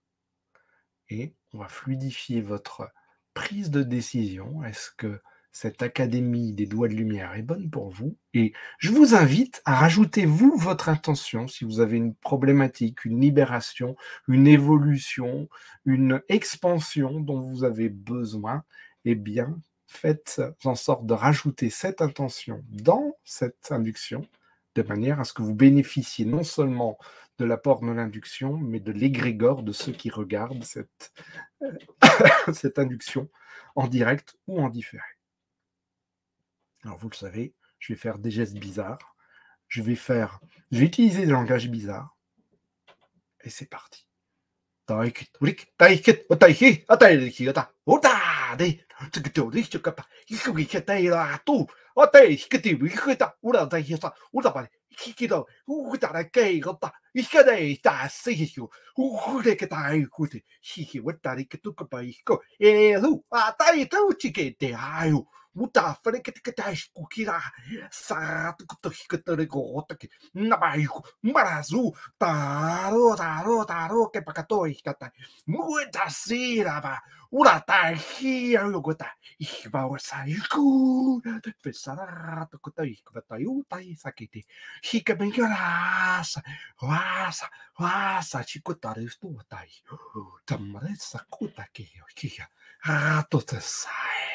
et on va fluidifier votre prise de décision. Est-ce que cette académie des doigts de lumière est bonne pour vous. Et je vous invite à rajouter, vous, votre intention, si vous avez une problématique, une libération, une évolution, une expansion dont vous avez besoin, eh bien, faites en sorte de rajouter cette intention dans cette induction, de manière à ce que vous bénéficiez non seulement de l'apport de l'induction, mais de l'égrégore de ceux qui regardent cette, cette induction en direct ou en différé. Alors vous le savez, je vais faire des gestes bizarres. Je vais faire, je vais utiliser des langages bizarres. Et c'est parti. mutafrequetecatexco, quirá, sarato, cutoxicatoricotaque, nabaico, marazu, taro, taro, taro, que pacatoicata, muita siraba, uratargia, yogota, ibaosa, iku, pesarato, cutoico, bataiuta, isaquete, chica bem graça, raça, raça, chicotar, estou, tai, tamaresa, cuta, que, que, rato, te sai.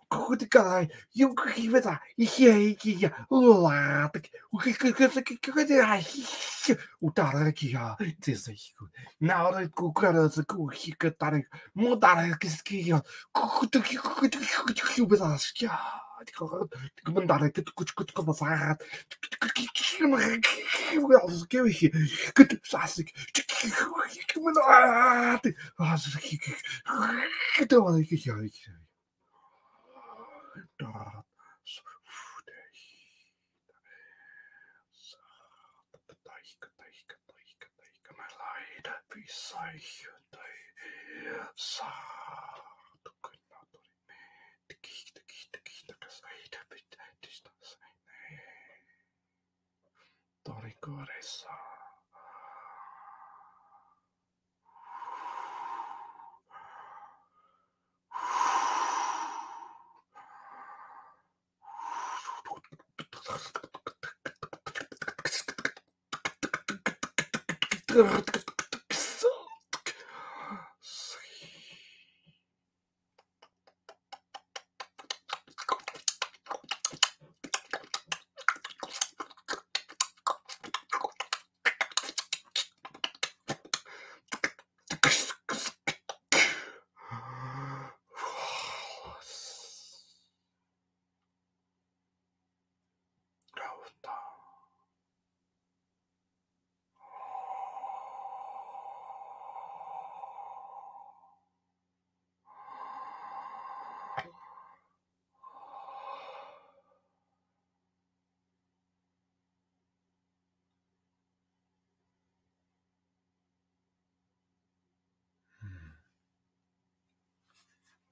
que passar que que que que sabe que que mandar ah que Toricores. tıkır tıkır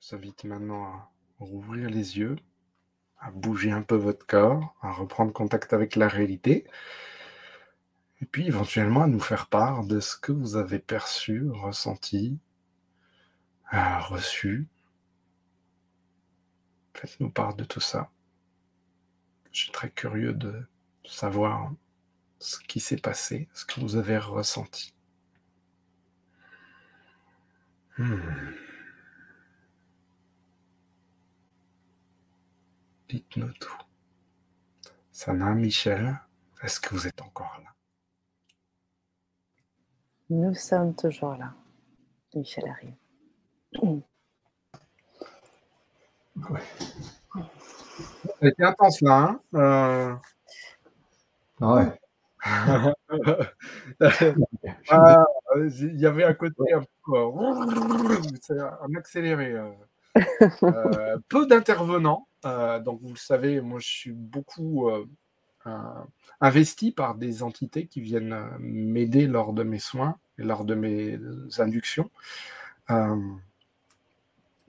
vous invite maintenant à rouvrir les yeux, à bouger un peu votre corps, à reprendre contact avec la réalité, et puis éventuellement à nous faire part de ce que vous avez perçu, ressenti, reçu. Faites-nous part de tout ça. Je suis très curieux de savoir ce qui s'est passé, ce que vous avez ressenti. Hmm. Dites-nous tout. Sana, Michel, est-ce que vous êtes encore là? Nous sommes toujours là. Michel arrive. C'était intense là, hein euh... Ouais. ah, il y avait un côté un peu euh, un accéléré. Euh. Euh, peu d'intervenants. Euh, donc, vous le savez, moi, je suis beaucoup euh, investi par des entités qui viennent m'aider lors de mes soins et lors de mes inductions.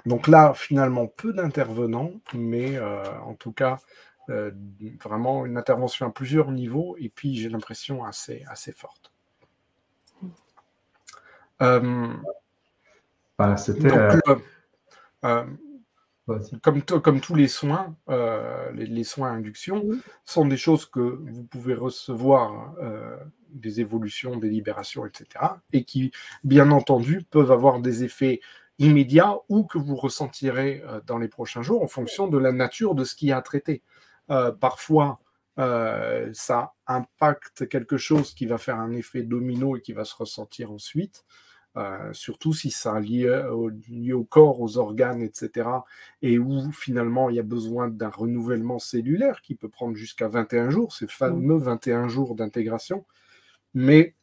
donc là, finalement, peu d'intervenants, mais en tout cas, vraiment une intervention à plusieurs niveaux, et puis j'ai l'impression assez, assez forte. Bah, c'était euh, comme, comme, tous les soins, euh, les, soins à induction sont des choses que vous pouvez recevoir euh, des évolutions, des libérations, etc. Et qui, bien entendu, peuvent avoir des effets immédiats ou que vous ressentirez dans les prochains jours en fonction de la nature de ce qui a traité. parfois, ça impacte quelque chose qui va faire un effet domino et qui va se ressentir ensuite. Euh, surtout si ça lié au, lié au corps, aux organes, etc., et où finalement il y a besoin d'un renouvellement cellulaire qui peut prendre jusqu'à 21 jours, ces fameux 21 jours d'intégration. Mais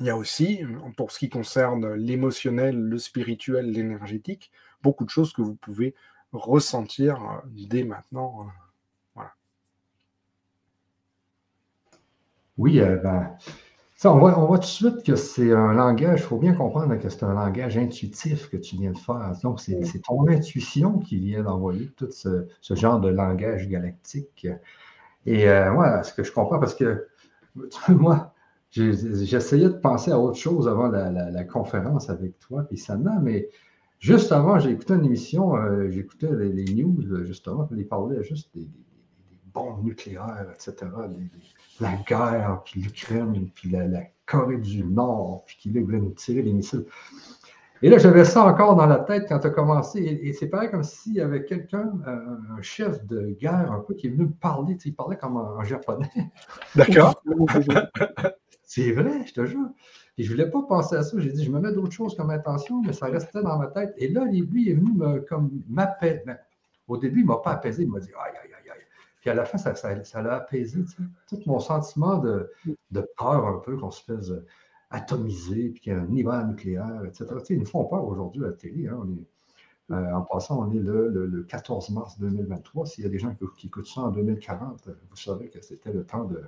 Il y a aussi, pour ce qui concerne l'émotionnel, le spirituel, l'énergétique, beaucoup de choses que vous pouvez ressentir euh, dès maintenant. Euh, voilà. Oui, euh, ben, ça, on, voit, on, voit, tout de suite que c'est un langage, il faut bien comprendre que c'est un langage intuitif que tu viens de faire. Donc, c'est ton intuition qui vient d'envoyer tout ce, genre de langage galactique. Et moi, ce que je comprends, parce que moi, j'essayais de penser à autre chose avant la, conférence avec toi, puis Sana, mais Juste avant, j'ai écouté une émission, euh, j'écoutais les, news, justement, puis ils parlaient juste des, bombes nucléaires, etc., la guerre, puis l'Ukraine, puis la, Corée du Nord, puis qu'ils voulaient nous tirer des missiles. Et là, j'avais ça encore dans la tête quand tu as commencé. Et, c'est pareil comme s'il y avait quelqu'un, euh, un chef de guerre un peu, qui est venu me parler. Tu sais, il parlait comme en japonais. D'accord. c'est vrai, je te jure. Et je ne voulais pas penser à ça. J'ai dit, je me mets d'autres choses comme intention, mais ça restait dans ma tête. Et là, lui est venu me, comme m'apaiser. Au début, il ne m'a pas apaisé. Il m'a dit, aïe, aïe, aïe. Puis à la fin, ça, ça, l'a apaisé. Tout mon sentiment de, peur un peu qu'on se fasse atomiser, puis qu'il y a un hiver nucléaire, etc. Tu sais, ils nous font peur aujourd'hui à la télé. Hein. Euh, en passant, on est le, 14 mars 2023. S'il y a des gens qui, écoutent ça en 2040, vous savez que c'était le temps de,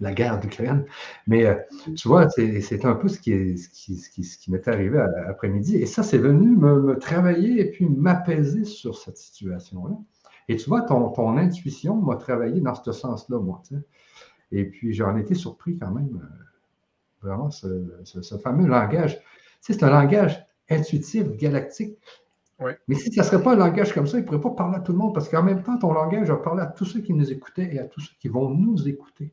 la guerre d'Ukraine. Mais euh, tu vois, c'est un peu ce qui, arrivé après-midi. Et ça, c'est venu me, travailler et puis m'apaiser sur cette situation-là. Et tu vois, ton, ton intuition m'a travaillé dans ce sens-là, moi. Et puis, j'en étais surpris quand même. Euh, vraiment, ce, fameux langage. Tu sais, c'est un langage intuitif, galactique. Mais si ça ne serait pas un langage comme ça, il ne pourrait pas parler à tout le monde parce qu'en même temps, ton langage a parlé à tous ceux qui nous écoutaient et à tous ceux qui vont nous écouter.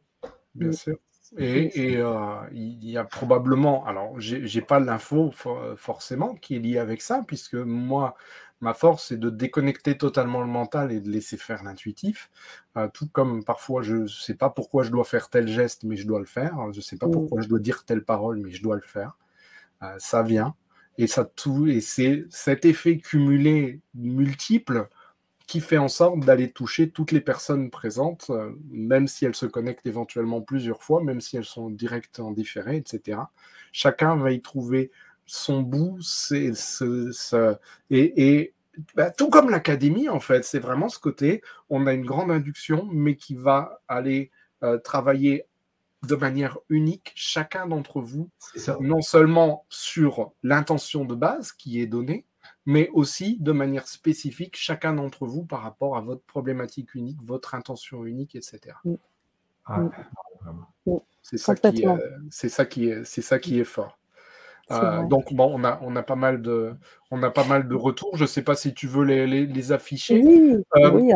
Bien sûr. Et, euh, il y a probablement, alors j'ai pas l'info forcément qui est liée avec ça, puisque moi, ma force, c'est de déconnecter totalement le mental et de laisser faire l'intuitif. Euh, tout comme parfois, je ne sais pas pourquoi je dois faire tel geste, mais je dois le faire. Je ne sais pas pourquoi je dois dire telle parole, mais je dois le faire. Euh, ça vient. Et ça tout, et c'est cet effet cumulé multiple qui fait en sorte d'aller toucher toutes les personnes présentes, euh, même si elles se connectent éventuellement plusieurs fois, même si elles sont directes en différé, etc. Chacun va y trouver son bout, c'est, et, et bah, tout comme l'académie, en fait, c'est vraiment ce côté, on a une grande induction, mais qui va aller euh, travailler de manière unique, chacun d'entre vous, non seulement sur l'intention de base qui est donnée, mais aussi de manière spécifique, chacun d'entre vous par rapport à votre problématique unique, votre intention unique, etc. Mm. Ah, mm. C'est ça, qui, ça, qui est, ça qui est fort. Euh, donc bon, on a, on a pas mal de, on a pas mal de retours. Je ne sais pas si tu veux les, les, afficher. Oui, euh, oui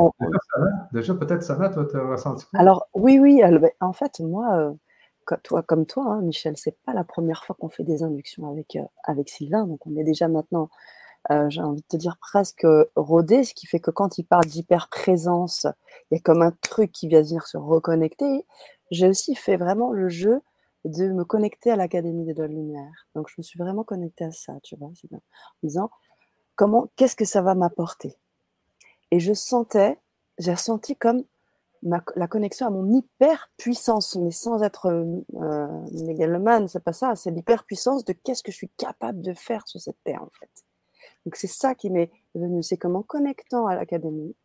Déjà peut-être ça va, toi, tu as ressenti Alors oui, oui. Ben, en fait, moi, euh, toi comme toi, hein, Michel, c'est pas la première fois qu'on fait des inductions avec avec Sylvain. Donc on est déjà maintenant euh, j'ai envie de te dire presque rodé, ce qui fait que quand il parle d'hyper-présence, il y a comme un truc qui vient venir se reconnecter. J'ai aussi fait vraiment le jeu de me connecter à l'Académie des Doigts de Lumière. Donc je me suis vraiment connectée à ça, tu vois, en disant comment, qu'est-ce que ça va m'apporter? Et je sentais, j'ai ressenti comme la connexion à mon hyper puissance, mais sans être euh, mégalomane, c'est pas ça, c'est l'hyper puissance de qu'est-ce que je suis capable de faire sur cette terre en fait. Donc c'est ça qui m'est venu, c'est qu'en connectant à l'académie,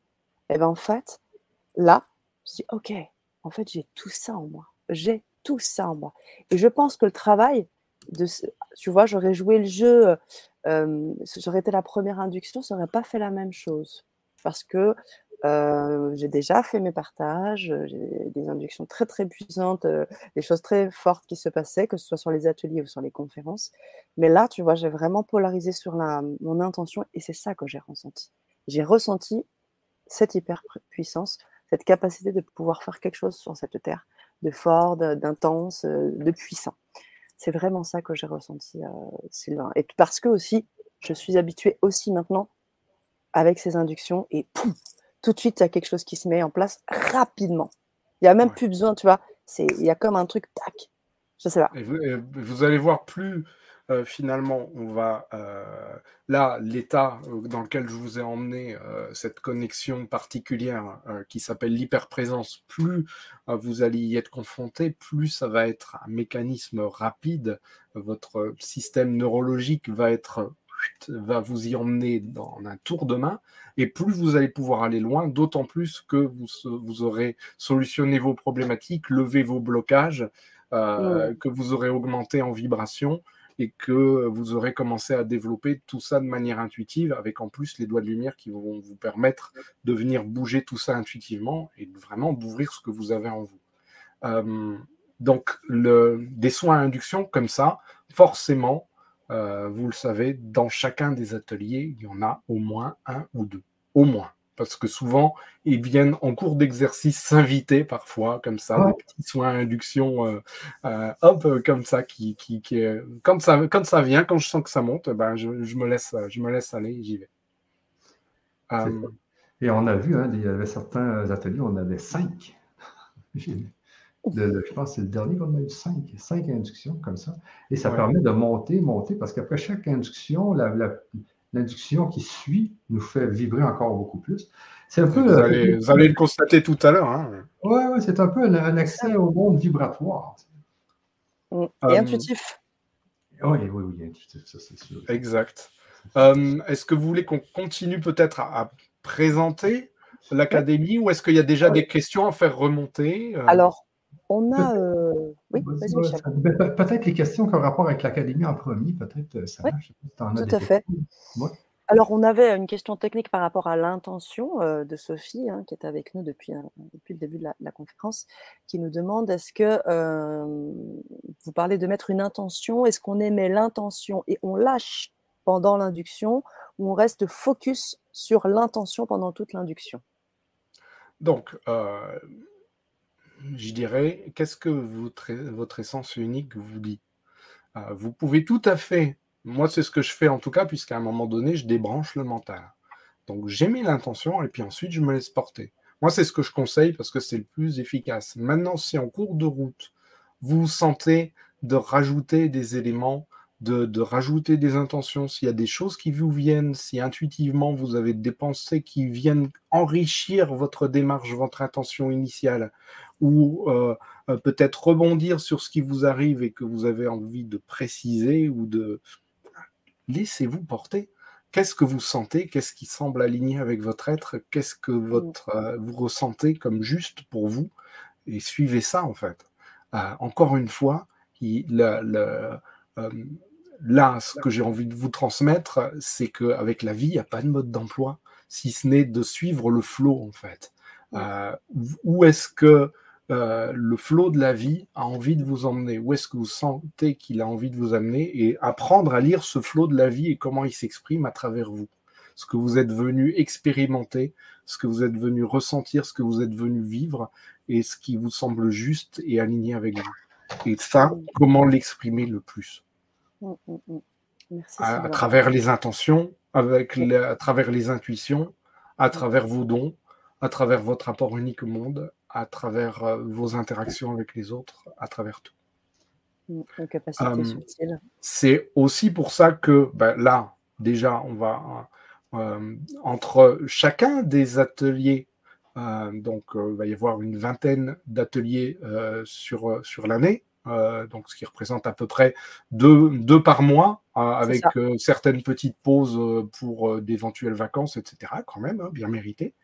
et eh ben en fait, là, je dis ok, en fait j'ai tout ça en moi, j'ai tout ça en moi. Et je pense que le travail tu vois, j'aurais joué le jeu, euh, j'aurais été la première induction, ça n'aurait pas fait la même chose parce que euh, j'ai déjà fait mes partages, euh, j'ai des inductions très très puissantes, euh, des choses très fortes qui se passaient, que ce soit sur les ateliers ou sur les conférences. Mais là, tu vois, j'ai vraiment polarisé sur la, mon intention et c'est ça que j'ai ressenti. J'ai ressenti cette hyper puissance, cette capacité de pouvoir faire quelque chose sur cette terre, de fort, d'intense, de puissant. C'est vraiment ça que j'ai ressenti, Sylvain. Et parce que aussi, je suis habituée aussi maintenant avec ces inductions et poum, tout de suite, il y a quelque chose qui se met en place rapidement. Il n'y a même plus besoin, tu vois. Il y a comme un truc, tac, Je sais pas. vous, allez voir plus euh, finalement, on va là l'état dans lequel je vous ai emmené cette connexion particulière qui s'appelle l'hyperprésence. Plus vous allez y être confronté, plus ça va être un mécanisme rapide. Votre système neurologique va être va vous y emmener dans un tour de main, et plus vous allez pouvoir aller loin, d'autant plus que vous, vous, aurez solutionné vos problématiques, levé vos blocages, euh, que vous aurez augmenté en vibration, et que vous aurez commencé à développer tout ça de manière intuitive, avec en plus les doigts de lumière qui vont vous permettre de venir bouger tout ça intuitivement et vraiment d'ouvrir ce que vous avez en vous. Euh, donc, des soins à induction comme ça, forcément, euh, vous le savez, dans chacun des ateliers, il y en a au moins un ou deux. Au moins. Parce que souvent, ils viennent en cours d'exercice s'inviter parfois, comme ça, des petits soins induction, euh, euh, hop, comme ça, qui, qui, quand, ça, quand ça vient, quand je sens que ça monte, ben, je, me, laisse, je me laisse aller, j'y vais. Et on a vu, hein, il y avait certains ateliers, on avait cinq. je pense que c'est le dernier qu'on a eu cinq, cinq inductions comme ça. Et ça permet de monter, monter, parce qu'après chaque induction, l'induction qui suit nous fait vibrer encore beaucoup plus. C'est un peu. Vous allez, le constater tout à l'heure. Hein. Oui, ouais, c'est un peu un, accès au monde vibratoire. Mm. Et euh, intuitif. Oui, oui, oui, intuitif, ça c'est sûr. Exact. Euh, est-ce que vous voulez qu'on continue peut-être à, présenter l'académie ou est-ce qu'il y a déjà des questions à faire remonter euh? Alors, on a. Euh, oui, Peut-être les questions qui ont rapport avec l'académie en premier, peut-être, euh, Tout à fait. Alors, on avait une question technique par rapport à l'intention euh, de Sophie, hein, qui est avec nous depuis, depuis le début de la, conférence, qui nous demande est-ce que vous parlez de mettre une intention, est-ce qu'on émet l'intention et on lâche pendant l'induction ou on reste focus sur l'intention pendant toute l'induction? Donc, je dirais, qu'est-ce que votre, essence unique vous dit? Euh, Vous pouvez tout à fait, moi c'est ce que je fais en tout cas, puisqu'à un moment donné, je débranche le mental. Donc j'ai mis l'intention et puis ensuite je me laisse porter. Moi c'est ce que je conseille parce que c'est le plus efficace. Maintenant, si en cours de route, vous sentez de rajouter des éléments de, rajouter des intentions, s'il y a des choses qui vous viennent, si intuitivement vous avez des pensées qui viennent enrichir votre démarche, votre intention initiale, ou euh, euh, peut-être rebondir sur ce qui vous arrive et que vous avez envie de préciser ou de... Laissez-vous porter. Qu'est-ce que vous sentez? Qu'est-ce qui semble aligné avec votre être? Qu'est-ce que votre, euh, vous ressentez comme juste pour vous? Et suivez ça en fait. encore une fois, il, le, là, ce que j'ai envie de vous transmettre, c'est qu'avec la vie, il n'y a pas de mode d'emploi, si ce n'est de suivre le flot, en fait. Euh, où est-ce que euh, le flot de la vie a envie de vous emmener? Où est-ce que vous sentez qu'il a envie de vous amener Et apprendre à lire ce flot de la vie et comment il s'exprime à travers vous? Ce que vous êtes venu expérimenter, ce que vous êtes venu ressentir, ce que vous êtes venu vivre et ce qui vous semble juste et aligné avec vous. Et ça, comment l'exprimer le plus? Mm, mm, mm. à, travers les intentions, avec à travers les intuitions, à travers vos dons, à travers votre rapport unique au monde, à travers euh, vos interactions avec les autres, à travers tout. Euh, c'est aussi pour ça que ben, là, déjà, on va euh, entre chacun des ateliers, donc il va y avoir une vingtaine d'ateliers sur, sur l'année. Euh, donc ce qui représente à peu près deux, par mois, euh, avec euh, certaines petites pauses pour d'éventuelles vacances, etc. Quand même, hein, bien mérité.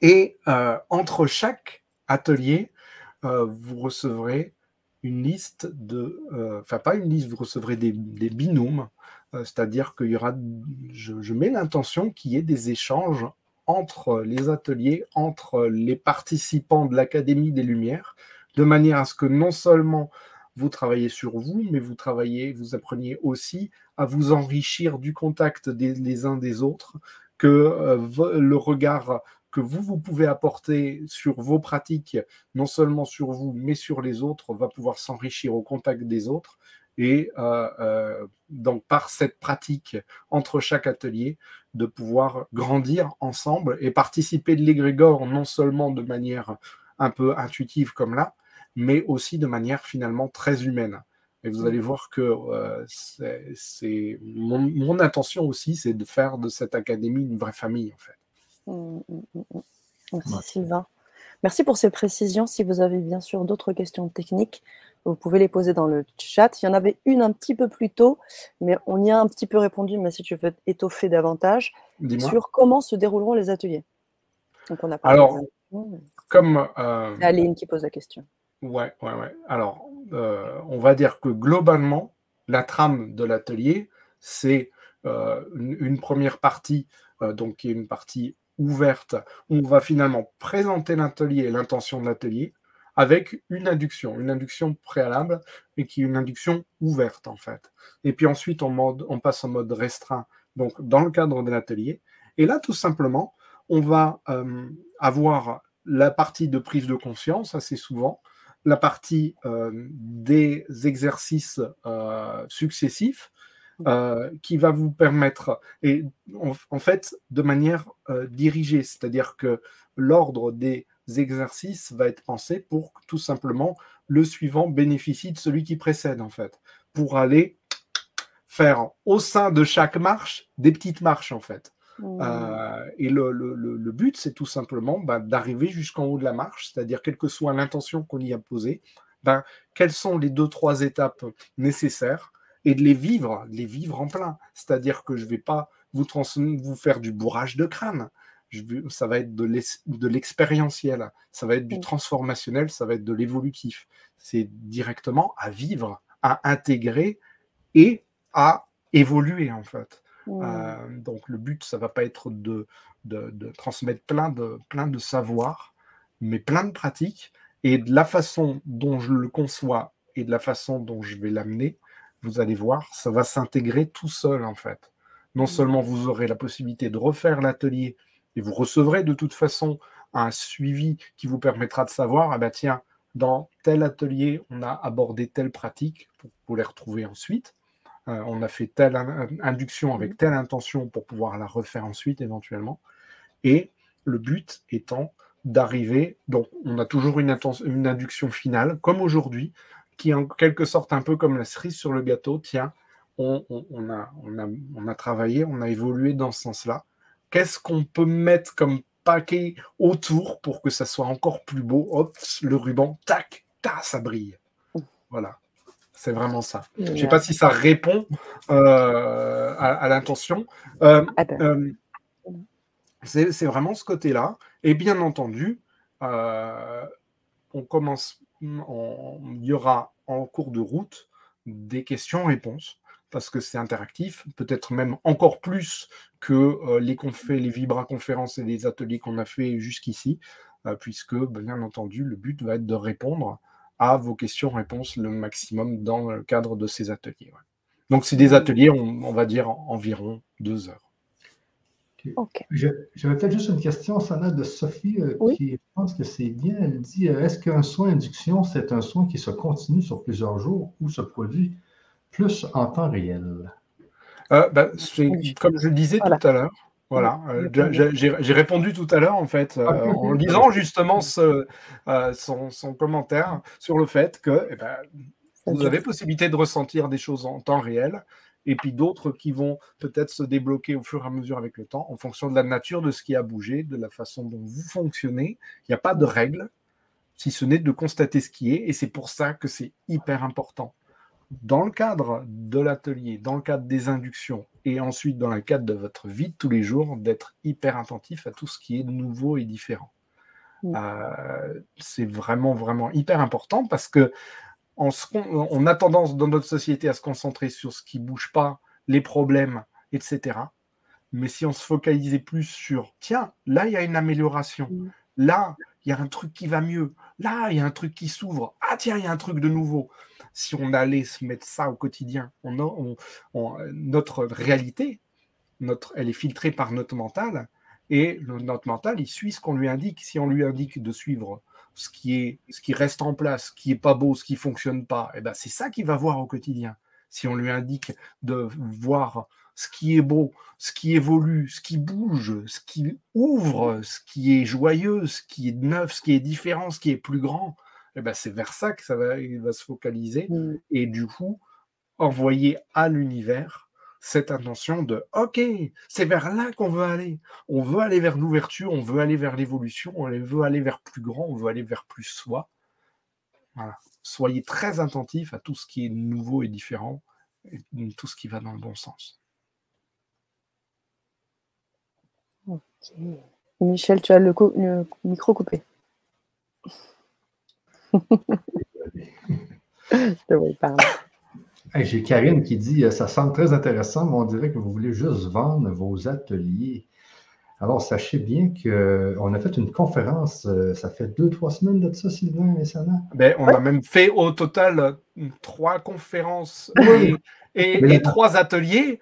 et entre chaque atelier, vous recevrez une liste de, enfin pas une liste, vous recevrez des, binômes, c'est-à-dire qu'il y aura, je, je mets l'intention qu'il y ait des échanges entre les ateliers, entre les participants de l'Académie des Lumières, de manière à ce que non seulement vous travaillez sur vous, mais vous travaillez, vous appreniez aussi à vous enrichir du contact des, uns des autres, que euh, le regard que vous, vous pouvez apporter sur vos pratiques, non seulement sur vous, mais sur les autres, va pouvoir s'enrichir au contact des autres. Et euh, euh, donc, par cette pratique entre chaque atelier, de pouvoir grandir ensemble et participer de l'égrégore, non seulement de manière un peu intuitive comme là, mais aussi de manière finalement très humaine. Et vous allez voir que euh, c'est mon, intention aussi, c'est de faire de cette académie une vraie famille, en fait. Mmh, mmh, mmh, Merci Sylvain. Merci pour ces précisions. Si vous avez bien sûr d'autres questions techniques, vous pouvez les poser dans le chat. Il y en avait une un petit peu plus tôt, mais on y a un petit peu répondu, mais si tu veux étoffer davantage, sur comment se dérouleront les ateliers. Donc on a Alors, comme... Euh... Aline qui pose la question. Ouais, ouais, ouais. Alors, euh, on va dire que globalement, la trame de l'atelier, c'est euh, une, première partie, euh, donc qui est une partie ouverte, où on va finalement présenter l'atelier et l'intention de l'atelier avec une induction, une induction préalable et qui est une induction ouverte en fait. Et puis ensuite, on, mode, on passe en mode restreint, donc dans le cadre de l'atelier. Et là, tout simplement, on va avoir la partie de prise de conscience assez souvent, la partie euh, des exercices euh, successifs euh, qui va vous permettre, et en, fait de manière dirigée, c'est-à-dire que l'ordre des exercices va être pensé pour que tout simplement le suivant bénéficie de celui qui précède en fait, pour aller faire au sein de chaque marche des petites marches en fait. Mmh. Euh, et le, but, c'est tout simplement bah, d'arriver jusqu'en haut de la marche, c'est-à-dire quelle que soit l'intention qu'on y a posée, ben, quelles sont les deux, trois étapes nécessaires et de les vivre, de les vivre en plein. C'est-à-dire que je ne vais pas vous, vous faire du bourrage de crâne. Je, ça va être de l'expérientiel, ça va être du mmh. transformationnel, ça va être de l'évolutif. C'est directement à vivre, à intégrer et à évoluer en fait. Euh, donc le but, ça va pas être de, de, transmettre plein de, plein de savoirs, mais plein de pratiques. Et de la façon dont je le conçois et de la façon dont je vais l'amener, vous allez voir, ça va s'intégrer tout seul en fait. Non seulement vous aurez la possibilité de refaire l'atelier et vous recevrez de toute façon un suivi qui vous permettra de savoir, ah ben tiens, dans tel atelier, on a abordé telle pratique pour vous les retrouver ensuite. Euh, on a fait telle induction avec telle intention pour pouvoir la refaire ensuite éventuellement. Et le but étant d'arriver, donc on a toujours une, une induction finale, comme aujourd'hui, qui est en quelque sorte un peu comme la cerise sur le gâteau. Tiens, on, a, on, a, travaillé, on a évolué dans ce sens-là. Qu'est-ce qu'on peut mettre comme paquet autour pour que ça soit encore plus beau? Hop, le ruban, tac, tac, ça brille. Voilà. C'est vraiment ça. Je ne sais pas si ça répond euh, à, l'intention. Euh, ah ben. euh, c'est vraiment ce côté-là. Et bien entendu, on commence, il y aura en cours de route des questions-réponses parce que c'est interactif, peut-être même encore plus que les qu'on fait, les vibra-conférences et les ateliers qu'on a fait jusqu'ici, puisque bien entendu, le but va être de répondre à vos questions-réponses le maximum dans le cadre de ces ateliers. Donc, c'est des ateliers, on, va dire, environ deux heures. J'avais peut-être juste une question, Sana, de Sophie, euh, qui je pense que c'est bien. Elle dit euh, est-ce qu'un soin induction, c'est un soin qui se continue sur plusieurs jours ou se produit plus en temps réel? Euh, ben, Comme je le disais tout à l'heure, voilà, euh, j'ai répondu tout à l'heure en fait euh, en lisant justement ce, euh, son, commentaire sur le fait que eh ben, vous avez possibilité de ressentir des choses en temps réel et puis d'autres qui vont peut-être se débloquer au fur et à mesure avec le temps en fonction de la nature de ce qui a bougé, de la façon dont vous fonctionnez. Il n'y a pas de règle, si ce n'est de constater ce qui est et c'est pour ça que c'est hyper important dans le cadre de l'atelier, dans le cadre des inductions et ensuite dans le cadre de votre vie de tous les jours, d'être hyper attentif à tout ce qui est nouveau et différent. Euh, c'est vraiment, vraiment hyper important parce que on, a tendance dans notre société à se concentrer sur ce qui bouge pas, les problèmes, etc. Mais si on se focalisait plus sur, tiens, là, il y a une amélioration, là, il y a un truc qui va mieux, là, il y a un truc qui s'ouvre, ah, tiens, il y a un truc de nouveau si on allait se mettre ça au quotidien, on, notre réalité, notre, elle est filtrée par notre mental, et notre mental, il suit ce qu'on lui indique. Si on lui indique de suivre ce qui, est, ce qui reste en place, ce qui est pas beau, ce qui fonctionne pas, eh ben c'est ça qu'il va voir au quotidien. Si on lui indique de voir ce qui est beau, ce qui évolue, ce qui bouge, ce qui ouvre, ce qui est joyeux, ce qui est neuf, ce qui est différent, ce qui est plus grand, eh ben, c'est vers ça que ça va, il va se focaliser. Mmh. Et du coup, envoyer à l'univers cette intention de OK, c'est vers là qu'on veut aller. On veut aller vers l'ouverture, on veut aller vers l'évolution, on veut aller vers plus grand, on veut aller vers plus soi. Soyez très attentifs à tout ce qui est nouveau et différent, et tout ce qui va dans le bon sens. Michel, tu as le, micro coupé. Je parler. J'ai Karine qui dit euh, Ça semble très intéressant, mais on dirait que vous voulez juste vendre vos ateliers. Alors, sachez bien qu'on euh, a fait une conférence, euh, ça fait deux, trois semaines de ça, Sylvain et Sana. Ben, on a même fait au total trois conférences et, trois ateliers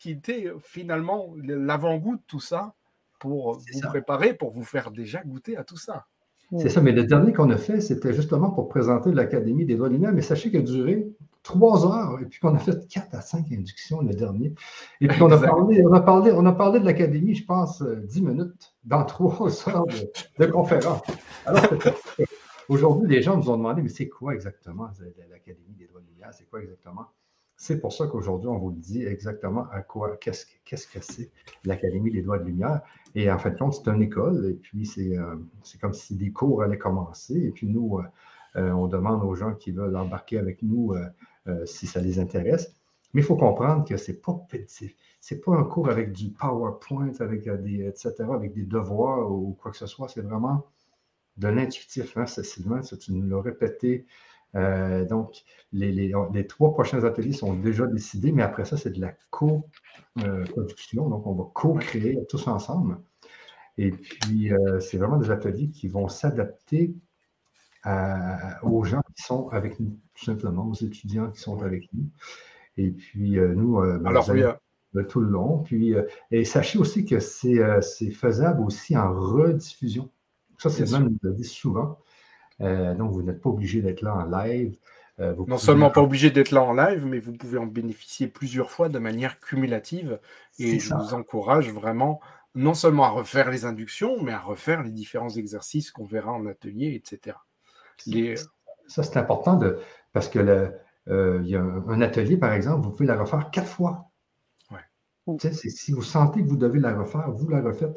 qui étaient finalement l'avant-goût de tout ça pour vous préparer, pour vous faire déjà goûter à tout ça. C'est ça, mais le dernier qu'on a fait, c'était justement pour présenter l'Académie des droits lumière, mais sachez qu'il a duré trois heures et puis qu'on a fait quatre à cinq inductions le dernier. Et puis on a parlé, on a parlé, on a parlé de l'Académie, je pense, euh, dix minutes dans trois heures de, conférence. Alors, aujourd'hui, les gens nous ont demandé, mais c'est quoi exactement l'Académie des droits lumière? C'est quoi exactement? C'est pour ça qu'aujourd'hui, on vous le dit exactement à quoi, qu'est-ce, qu'est-ce que c'est l'Académie des droits de lumière. Et en fait, c'est une école, et puis c'est, euh, c'est comme si des cours allaient commencer. Et puis nous, euh, euh, on demande aux gens qui veulent embarquer avec nous si ça les intéresse. Mais il faut comprendre que ce n'est pas, c'est, pas un cours avec du PowerPoint, avec des, etc., avec des devoirs ou quoi que ce soit. C'est vraiment de l'intuitif. Hein, Sylvain, tu nous l'as répété euh, donc, les, trois prochains ateliers sont déjà décidés, mais après ça, c'est de la co-production. donc, on va co-créer tous ensemble. Et puis, euh, c'est vraiment des ateliers qui vont s'adapter aux gens qui sont avec nous, tout simplement, aux étudiants qui sont avec nous. Et puis, euh, nous, ben, Alors, tout le long. Puis, et sachez aussi que c'est faisable aussi en rediffusion. Ça, c'est même, nous le dit souvent. Euh, donc, vous n'êtes pas obligé d'être là en live. Euh, non seulement pas obligé d'être là en live, mais vous pouvez en bénéficier plusieurs fois de manière cumulative. Et je vous encourage vraiment non seulement à refaire les inductions, mais à refaire les différents exercices qu'on verra en atelier, etc. Ça, c'est important de, parce que le, euh, il y a un, atelier, par exemple, vous pouvez la refaire quatre fois. Ouais. Si vous sentez que vous devez la refaire, vous la refaites.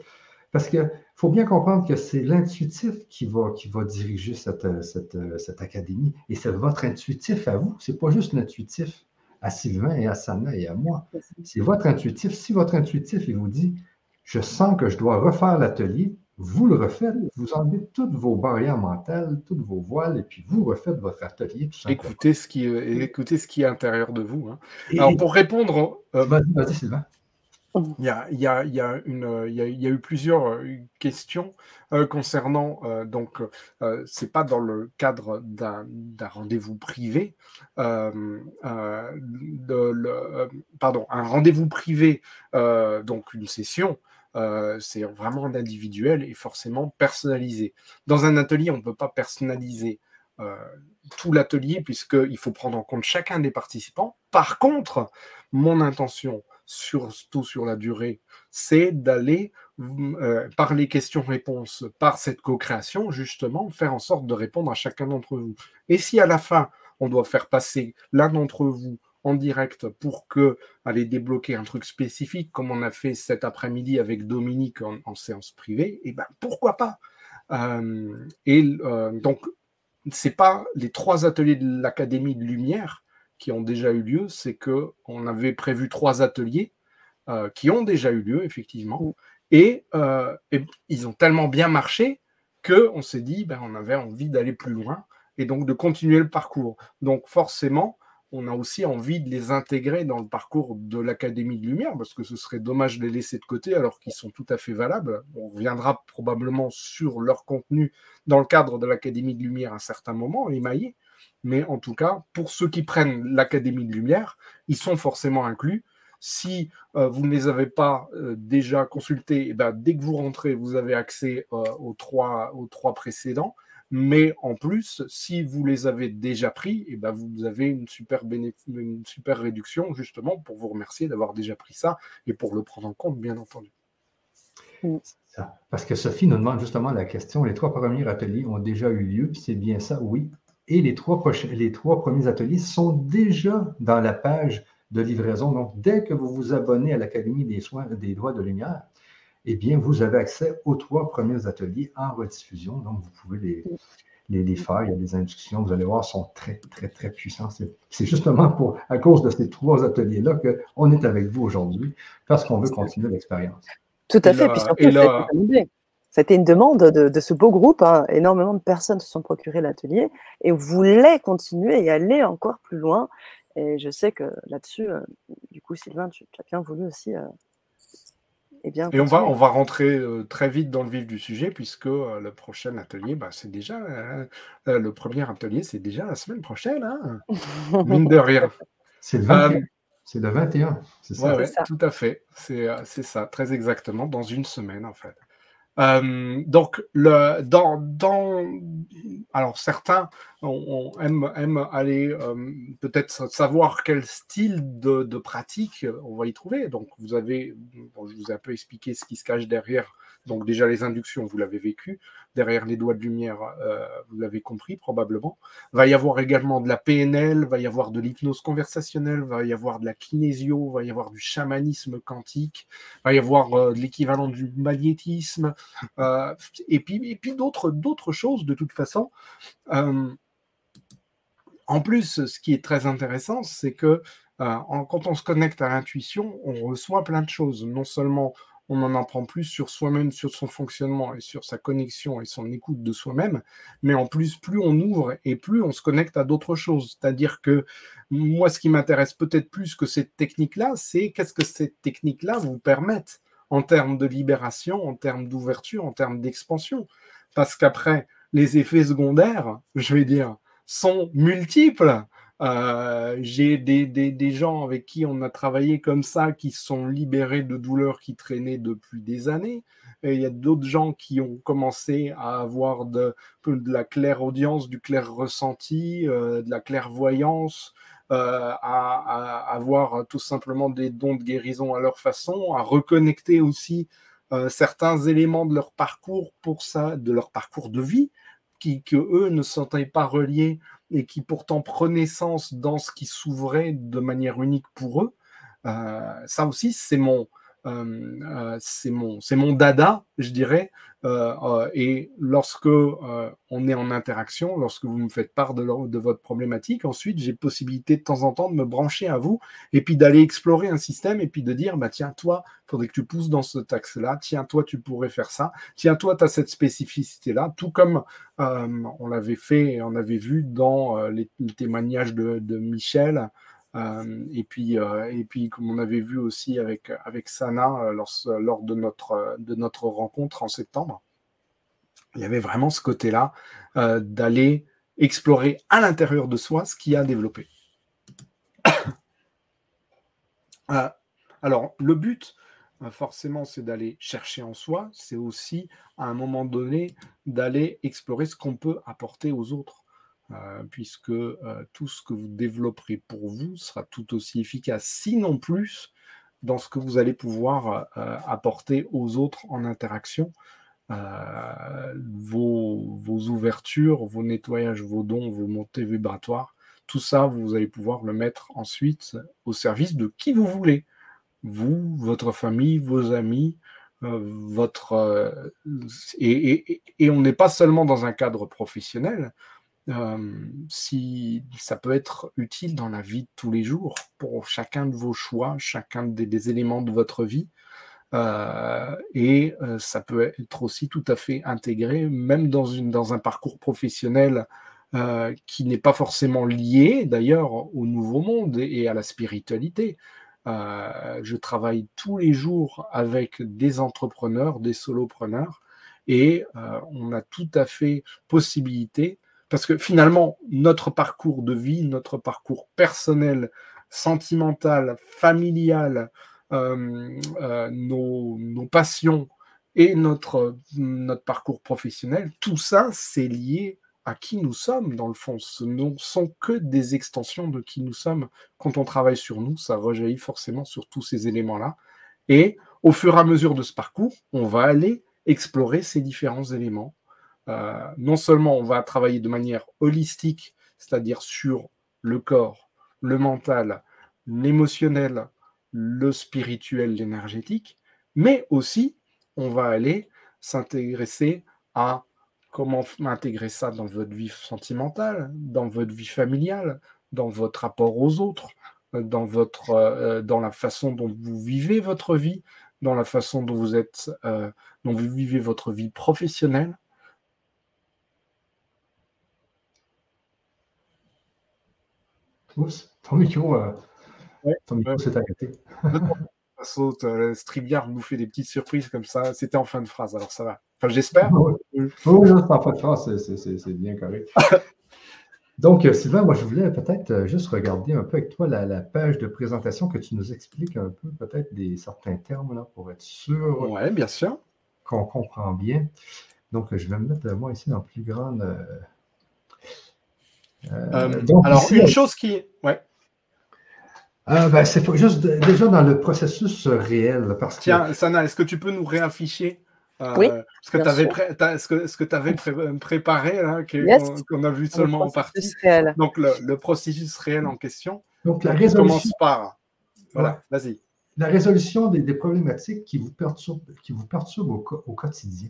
Parce qu'il faut bien comprendre que c'est l'intuitif qui va, qui va diriger cette, cette, académie. Et c'est votre intuitif à vous. Ce n'est pas juste l'intuitif à Sylvain et à Sana et à moi. C'est votre intuitif. Si votre intuitif, il vous dit, je sens que je dois refaire l'atelier, vous le refaites, vous enlevez toutes vos barrières mentales, toutes vos voiles, et puis vous refaites votre atelier. écoutez, ce qui, écoutez ce qui est à l'intérieur de vous. Hein. Alors, pour répondre. Euh, vas-y, vas-y, Sylvain. Il y a, il y a, il y a une, il y a, il y a eu plusieurs euh, questions euh, concernant, euh, donc, euh, c'est pas dans le cadre d'un rendez-vous privé, de le, pardon, un rendez-vous privé, donc une session, c'est vraiment individuel et forcément personnalisé. Dans un atelier, on ne peut pas personnaliser tout l'atelier puisqu'il faut prendre en compte chacun des participants. Par contre, mon intention, surtout sur la durée, c'est d'aller euh, par les questions-réponses, par cette co-création, justement, faire en sorte de répondre à chacun d'entre vous. Et si à la fin, on doit faire passer l'un d'entre vous en direct pour que aller débloquer un truc spécifique, comme on a fait cet après-midi avec Dominique en, séance privée, et eh ben pourquoi pas? Euh, Et euh, donc, c'est pas les trois ateliers de l'Académie de Lumière qui ont déjà eu lieu, c'est que on avait prévu trois ateliers euh, qui ont déjà eu lieu, effectivement, mm. euh, et, ils ont tellement bien marché qu'on s'est dit, ben, on avait envie d'aller plus loin et donc de continuer le parcours. Donc forcément, on a aussi envie de les intégrer dans le parcours de l'Académie de Lumière, parce que ce serait dommage de les laisser de côté alors qu'ils sont tout à fait valables. On reviendra probablement sur leur contenu dans le cadre de l'Académie de Lumière à un certain moment, émaillé. Mais en tout cas, pour ceux qui prennent l'Académie de Lumière, ils sont forcément inclus. Si euh, vous ne les avez pas euh, déjà consultés, eh ben, dès que vous rentrez, vous avez accès euh, aux, trois, aux trois précédents. Mais en plus, si vous les avez déjà pris, eh ben, vous avez une super, une super réduction justement pour vous remercier d'avoir déjà pris ça et pour le prendre en compte, bien entendu. Parce que Sophie nous demande justement la question, les trois premiers ateliers ont déjà eu lieu, c'est bien ça, oui. Et les trois, les trois premiers ateliers sont déjà dans la page de livraison. Donc, dès que vous vous abonnez à l'Académie des soins des droits de lumière, eh bien, vous avez accès aux trois premiers ateliers en rediffusion. Donc, vous pouvez les, les, les faire. Il y a des inductions, vous allez voir, sont très, très, très puissants. C'est justement pour, à cause de ces trois ateliers-là qu'on est avec vous aujourd'hui, parce qu'on veut continuer l'expérience. Tout à fait. Puis surtout, là... C'était une demande de, ce beau groupe. Hein. Énormément de personnes se sont procurées l'atelier et voulaient continuer et aller encore plus loin. Et je sais que là-dessus, euh, du coup, Sylvain, tu, as bien voulu aussi. Euh, eh bien, et on va, on va rentrer euh, très vite dans le vif du sujet, puisque le prochain atelier, bah, c'est déjà. le premier atelier, c'est déjà la semaine prochaine. Hein Mine de rire. C'est le, c'est le 21, c'est ça, ouais, Tout à fait. C'est ça, très exactement, dans une semaine, en fait. Euh, donc, le, dans, dans, alors certains on, aiment, aller euh, peut-être savoir quel style de, de, pratique on va y trouver. Donc, vous avez, je vous ai un peu expliqué ce qui se cache derrière donc déjà les inductions, vous l'avez vécu. Derrière les doigts de lumière, euh, vous l'avez compris probablement. Va y avoir également de la PNL, va y avoir de l'hypnose conversationnelle, va y avoir de la kinésio, va y avoir du chamanisme quantique, va y avoir euh, l'équivalent du magnétisme, euh, et puis, et puis d'autres, d'autres choses de toute façon. en plus, ce qui est très intéressant, c'est que quand on se connecte à l'intuition, on reçoit plein de choses. Non seulement on en apprend plus sur soi-même, sur son fonctionnement et sur sa connexion et son écoute de soi-même. Mais en plus, plus on ouvre et plus on se connecte à d'autres choses. C'est-à-dire que moi, ce qui m'intéresse peut-être plus que cette technique-là, c'est qu'est-ce que cette technique-là vous permette en termes de libération, en termes d'ouverture, en termes d'expansion. Parce qu'après, les effets secondaires, je vais dire, sont multiples. Euh, j'ai des, gens avec qui on a travaillé comme ça qui sont libérés de douleurs qui traînaient depuis des années. Et il y a d'autres gens qui ont commencé à avoir de, la claire-audience, du clair ressenti, euh, de la clairvoyance, euh, à, avoir tout simplement des dons de guérison à leur façon, à reconnecter aussi certains éléments de leur parcours pour ça, de leur parcours de vie, qui que eux ne sentaient pas reliés et qui pourtant prenaient sens dans ce qui s'ouvrait de manière unique pour eux. Euh, ça aussi, c'est mon, c'est mon, c'est mon dada, je dirais. Euh, et lorsque on est en interaction, lorsque vous me faites part de, de votre problématique, ensuite j'ai possibilité de temps en temps de me brancher à vous et puis d'aller explorer un système et puis de dire bah tiens toi, faudrait que tu pousses dans ce axe-là. Tiens toi, tu pourrais faire ça. Tiens toi, tu as cette spécificité-là. Tout comme on l'avait fait et on avait vu dans les, témoignages de, de Michel. Euh, et, puis, euh, et puis, comme on avait vu aussi avec, Sana euh, lors, de notre rencontre en septembre, il y avait vraiment ce côté-là d'aller explorer à l'intérieur de soi ce qui a développé. alors, le but, forcément, c'est d'aller chercher en soi, c'est aussi, à un moment donné, d'aller explorer ce qu'on peut apporter aux autres. Euh, puisque euh, tout ce que vous développerez pour vous sera tout aussi efficace, sinon plus, dans ce que vous allez pouvoir euh, apporter aux autres en interaction. Vos, ouvertures, vos nettoyages, vos dons, vos montées vibratoires, tout ça, vous allez pouvoir le mettre ensuite au service de qui vous voulez. Vous, votre famille, vos amis, votre... et, on n'est pas seulement dans un cadre professionnel, si ça peut être utile dans la vie de tous les jours pour chacun de vos choix, chacun des, éléments de votre vie. Et ça peut être aussi tout à fait intégré, même dans, une, dans un parcours professionnel qui n'est pas forcément lié d'ailleurs au nouveau monde et à la spiritualité. je travaille tous les jours avec des entrepreneurs, des solopreneurs, et on a tout à fait possibilité parce que finalement, notre parcours de vie, notre parcours personnel, sentimental, familial, euh, euh, nos, passions et notre, notre parcours professionnel, tout ça, c'est lié à qui nous sommes, dans le fond. Ce ne sont que des extensions de qui nous sommes. Quand on travaille sur nous, ça rejaillit forcément sur tous ces éléments-là. Et au fur et à mesure de ce parcours, on va aller explorer ces différents éléments. Euh, non seulement on va travailler de manière holistique, c'est-à-dire sur le corps, le mental, l'émotionnel, le spirituel, l'énergétique, mais aussi on va aller s'intéresser à comment intégrer ça dans votre vie sentimentale, dans votre vie familiale, dans votre rapport aux autres, dans, votre, euh, dans la façon dont vous vivez votre vie, dans la façon dont vous êtes, euh, dont vous vivez votre vie professionnelle. Ton micro, euh, ton micro s'est arrêté. euh, StreamYard nous fait des petites surprises comme ça. C'était en fin de phrase, alors ça va. Enfin, j'espère. Oui, oui, non, c'est en fin de phrase, c'est bien correct. Donc, euh, Sylvain, moi, je voulais peut-être euh, juste regarder un peu avec toi la, page de présentation que tu nous expliques un peu, peut-être des certains termes là, pour être sûr. Oui, bien sûr. Qu'on comprend bien. Donc, je vais me mettre moi ici dans plus grande. Alors, une chose qui. Ouais. Ah, ben, c'est juste déjà dans le processus réel. Parce Tiens, Sana, est-ce que tu peux nous réafficher euh, oui, ce que tu avais, ce que, ce que avais préparé, qu'on a vu seulement en partie? Donc, le, processus réel en question. Donc, la résolution. commence par. Voilà, vas-y. La résolution des, problématiques qui vous perturbent, qui vous perturbent au quotidien.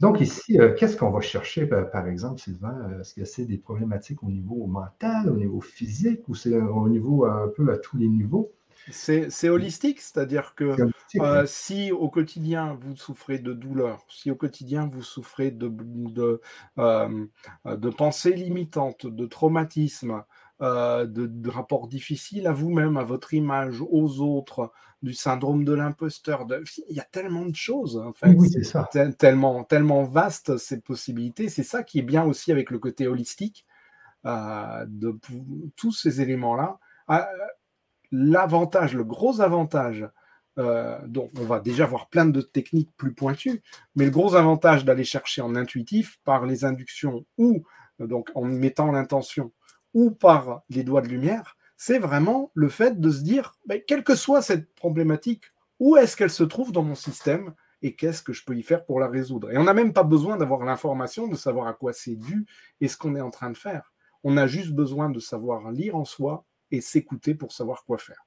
Donc ici, euh, qu'est-ce qu'on va chercher, par, exemple, Sylvain? Euh, est-ce que c'est des problématiques au niveau mental, au niveau physique, ou c'est au niveau un peu à tous les niveaux? C'est holistique, c'est-à-dire que euh, si au quotidien vous souffrez de douleur, si au quotidien vous souffrez de, de, de pensées limitantes, de traumatisme, euh, de, rapports difficiles à vous-même, à votre image, aux autres, du syndrome de l'imposteur. Il y a tellement de choses, en fait. Oui, c'est ça. Tellement, tellement vaste ces possibilités. C'est ça qui est bien aussi avec le côté holistique euh, de tous ces éléments-là. Ah, l'avantage, le gros avantage, euh, donc on va déjà voir plein de techniques plus pointues, mais le gros avantage d'aller chercher en intuitif par les inductions ou donc en mettant l'intention ou par les doigts de lumière, c'est vraiment le fait de se dire, ben, quelle que soit cette problématique, où est-ce qu'elle se trouve dans mon système et qu'est-ce que je peux y faire pour la résoudre? Et on n'a même pas besoin d'avoir l'information, de savoir à quoi c'est dû et ce qu'on est en train de faire. On a juste besoin de savoir lire en soi et s'écouter pour savoir quoi faire.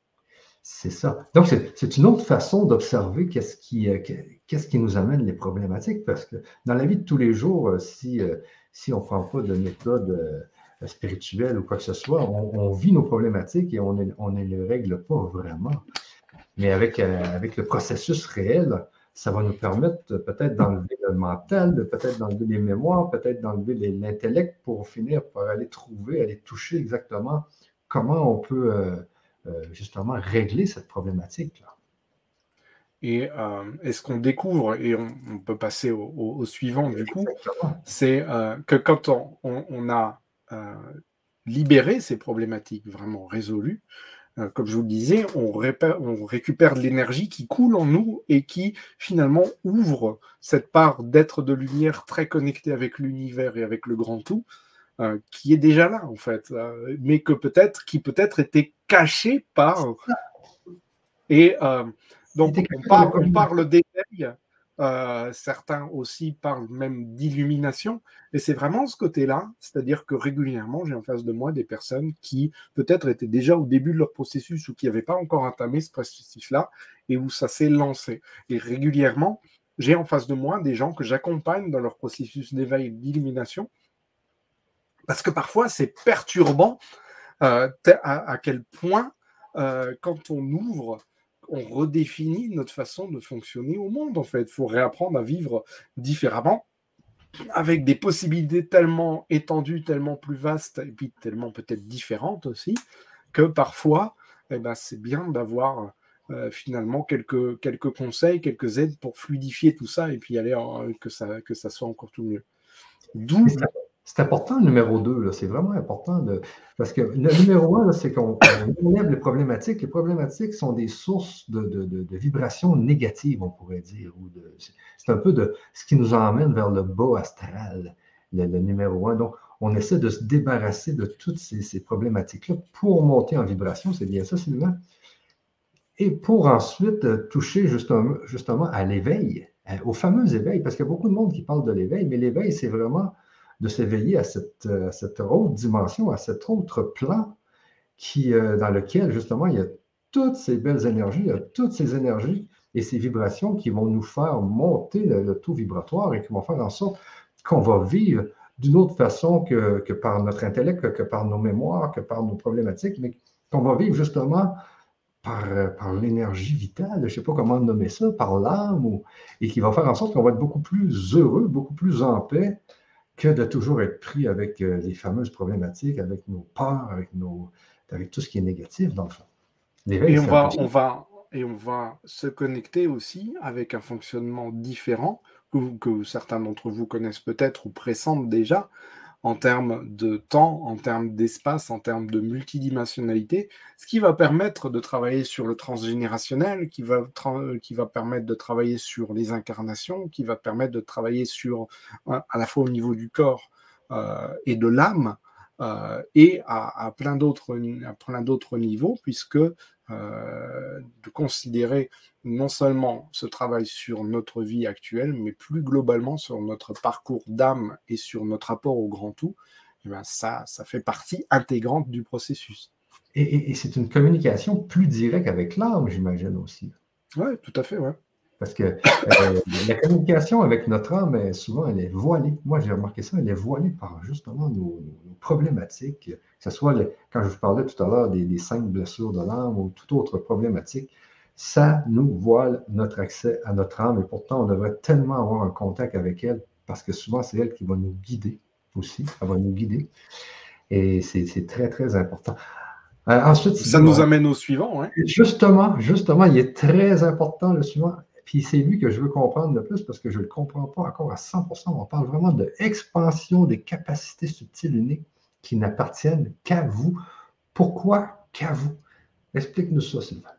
C'est ça. Donc, c'est une autre façon d'observer qu'est-ce qui, euh, qui nous amène les problématiques, parce que dans la vie de tous les jours, euh, si, euh, si on ne prend pas de méthode spirituel ou quoi que ce soit, on, vit nos problématiques et on ne on les règle pas vraiment. Mais avec, euh, avec le processus réel, ça va nous permettre peut-être d'enlever le mental, peut-être d'enlever les mémoires, peut-être d'enlever l'intellect pour finir par aller trouver, aller toucher exactement comment on peut euh, euh, justement régler cette problématique-là. Et est-ce qu'on découvre, et on, peut passer au, suivant du coup, c'est que quand on, on a libérer ces problématiques vraiment résolues, euh, comme je vous le disais, on, on récupère de l'énergie qui coule en nous et qui finalement ouvre cette part d'être de lumière très connectée avec l'univers et avec le grand tout, euh, qui est déjà là en fait, euh, mais que peut-être, qui peut-être était caché par. Et donc on, parle, on parle d'éveil euh, certains aussi parlent même d'illumination. Et c'est vraiment ce côté-là, c'est-à-dire que régulièrement, j'ai en face de moi des personnes qui peut-être étaient déjà au début de leur processus ou qui n'avaient pas encore entamé ce processus-là et où ça s'est lancé. Et régulièrement, j'ai en face de moi des gens que j'accompagne dans leur processus d'éveil d'illumination. Parce que parfois, c'est perturbant euh, à, quel point, euh, quand on ouvre on redéfinit notre façon de fonctionner au monde, en fait. Il faut réapprendre à vivre différemment, avec des possibilités tellement étendues, tellement plus vastes, et puis tellement peut-être différentes aussi, que parfois, eh ben, c'est bien d'avoir euh, finalement quelques, conseils, quelques aides pour fluidifier tout ça, et puis aller que, ça, que ça soit encore tout mieux. C'est important le numéro 2, c'est vraiment important. De, parce que le numéro 1, c'est qu'on enlève les problématiques. Les problématiques sont des sources de, vibrations négatives, on pourrait dire. c'est un peu de ce qui nous emmène vers le bas astral, le, numéro 1. Donc, on essaie de se débarrasser de toutes ces, problématiques-là pour monter en vibration, c'est bien ça, Sylvain. Et pour ensuite toucher justement, justement à l'éveil, au fameux éveil, parce qu'il y a beaucoup de monde qui parle de l'éveil, mais l'éveil, c'est vraiment de s'éveiller à cette, cette, autre dimension, à cet autre plan qui, dans lequel, justement, il y a toutes ces belles énergies, il y a toutes ces énergies et ces vibrations qui vont nous faire monter le, taux vibratoire et qui vont faire en sorte qu'on va vivre d'une autre façon que, que, par notre intellect, que, par nos mémoires, que par nos problématiques, mais qu'on va vivre justement par, par l'énergie vitale, je ne sais pas comment nommer ça, par l'âme, et qui va faire en sorte qu'on va être beaucoup plus heureux, beaucoup plus en paix que de toujours être pris avec euh, les fameuses problématiques, avec nos peurs, avec, nos, avec tout ce qui est négatif, dans le fond. Et on va, on va, et on va se connecter aussi avec un fonctionnement différent que, certains d'entre vous connaissent peut-être ou pressentent déjà en termes de temps, en termes d'espace, en termes de multidimensionnalité, ce qui va permettre de travailler sur le transgénérationnel, qui va, qui va permettre de travailler sur les incarnations, qui va permettre de travailler sur, à la fois au niveau du corps euh, et de l'âme, euh, et à, à plein d'autres niveaux, puisque euh, de considérer non seulement ce travail sur notre vie actuelle, mais plus globalement sur notre parcours d'âme et sur notre rapport au grand tout, et eh bien ça, ça fait partie intégrante du processus. Et, c'est une communication plus directe avec l'âme, j'imagine aussi. Oui, tout à fait, ouais. Parce que euh, la communication avec notre âme, souvent, elle est voilée. Moi, j'ai remarqué ça, elle est voilée par justement nos, problématiques, que ce soit, quand je vous parlais tout à l'heure des, cinq blessures de l'âme ou toute autre problématique, ça nous voile notre accès à notre âme et pourtant, on devrait tellement avoir un contact avec elle parce que souvent, c'est elle qui va nous guider aussi, elle va nous guider. Et c'est très, très important. Euh, ensuite, ça nous amène au suivant. Hein? Justement, justement, il est très important le suivant. Puis c'est lui que je veux comprendre le plus parce que je ne le comprends pas encore à 100%. On parle vraiment de des capacités subtiles uniques qui n'appartiennent qu'à vous. Pourquoi qu'à vous? Explique-nous ça, Sylvain.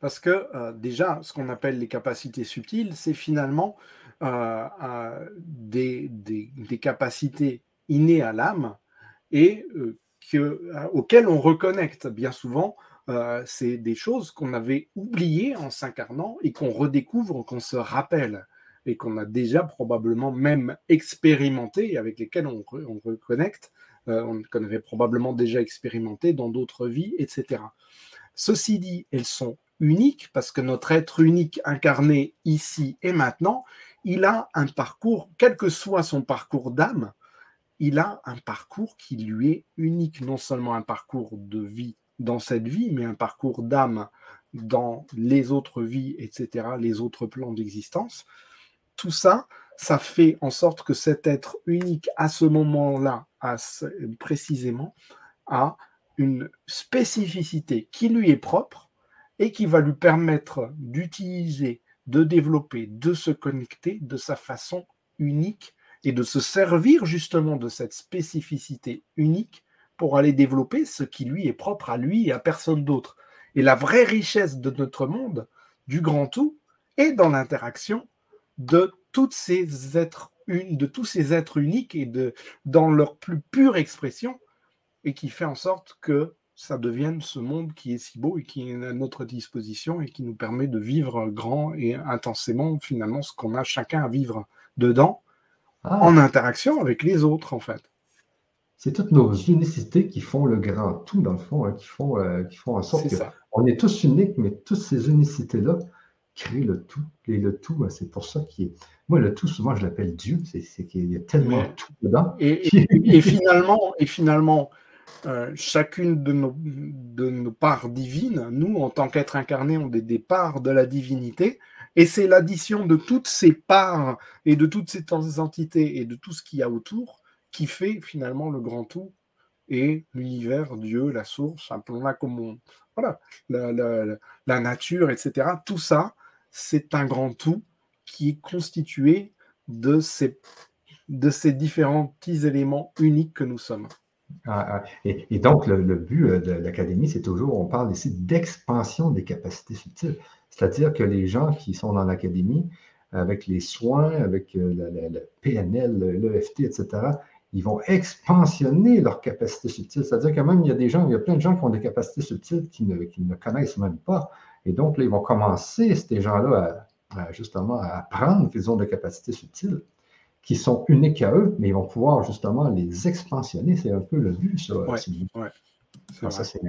Parce que euh, déjà, ce qu'on appelle les capacités subtiles, c'est finalement euh, euh, des, capacités innées à l'âme et auxquelles on reconnecte bien souvent euh, c'est des choses qu'on avait oubliées en s'incarnant et qu'on redécouvre, qu'on se rappelle et qu'on a déjà probablement même expérimenté, avec lesquelles on, reconnecte, euh, qu'on avait probablement déjà expérimenté dans d'autres vies, etc. Ceci dit, elles sont uniques parce que notre être unique incarné ici et maintenant, il a un parcours, quel que soit son parcours d'âme, il a un parcours qui lui est unique, non seulement un parcours de vie dans cette vie, mais un parcours d'âme dans les autres vies, etc., les autres plans d'existence. Tout ça, ça fait en sorte que cet être unique à ce moment-là, précisément, a une spécificité qui lui est propre et qui va lui permettre d'utiliser, de développer, de se connecter de sa façon unique et de se servir justement de cette spécificité unique pour aller développer ce qui lui est propre à lui et à personne d'autre. Et la vraie richesse de notre monde, du grand tout, est dans l'interaction de toutes ces êtres de tous ces êtres uniques et de dans leur plus pure expression et qui fait en sorte que ça devienne ce monde qui est si beau et qui est à notre disposition et qui nous permet de vivre grand et intensément finalement ce qu'on a chacun à vivre dedans ah. en interaction avec les autres en fait c'est toutes nos unicités qui font le grand tout, dans le fond, hein, qui, font, euh, qui font en sorte qu'on est tous uniques, mais toutes ces unicités-là créent le tout. Et le tout, hein, c'est pour ça qu'il est. Moi, le tout, souvent, je l'appelle Dieu, c'est qu'il y a tellement de tout dedans. Et, finalement, et finalement euh, chacune de nos, de nos parts divines, nous, en tant qu'êtres incarnés, on est des parts de la divinité. Et c'est l'addition de toutes ces parts et de toutes ces entités et de tout ce qu'il y a autour qui fait finalement le grand tout et l'univers, Dieu, la source, appelons-la comme. Voilà, la, nature, etc. Tout ça, c'est un grand tout qui est constitué de ces, de ces différents petits éléments uniques que nous sommes. Ah, ah. et, donc, le, but euh, de l'académie, c'est toujours, on parle ici d'expansion des capacités subtiles. C'est-à-dire que les gens qui sont dans l'académie, avec les soins, avec euh, le PNL, l'EFT, etc., ils vont expansionner leurs capacités subtiles. C'est-à-dire que même il y a des gens, il y a plein de gens qui ont des capacités subtiles qui ne, ne connaissent même pas. Et donc, là, ils vont commencer, ces gens-là, justement à prendre qu'ils ont de capacités subtiles qui sont uniques à eux, mais ils vont pouvoir justement les expansionner. C'est un peu le but, ça. ça, c'est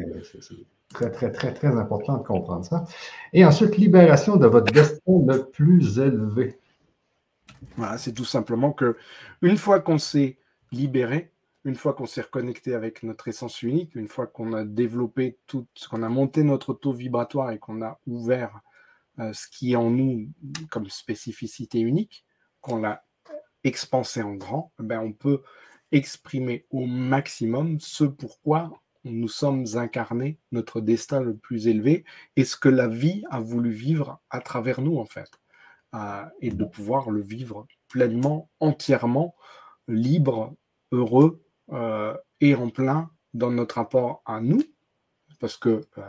très, très, très, très important de comprendre ça. Et ensuite, libération de votre destin le plus élevé. Voilà, c'est tout simplement que une fois qu'on s'est libéré, une fois qu'on s'est reconnecté avec notre essence unique, une fois qu'on a développé tout, qu'on a monté notre taux vibratoire et qu'on a ouvert euh, ce qui est en nous comme spécificité unique, qu'on l'a expansé en grand, ben on peut exprimer au maximum ce pourquoi nous sommes incarnés, notre destin le plus élevé, et ce que la vie a voulu vivre à travers nous, en fait. Euh, et de pouvoir le vivre pleinement, entièrement, libre, heureux euh, et en plein dans notre rapport à nous, parce que euh,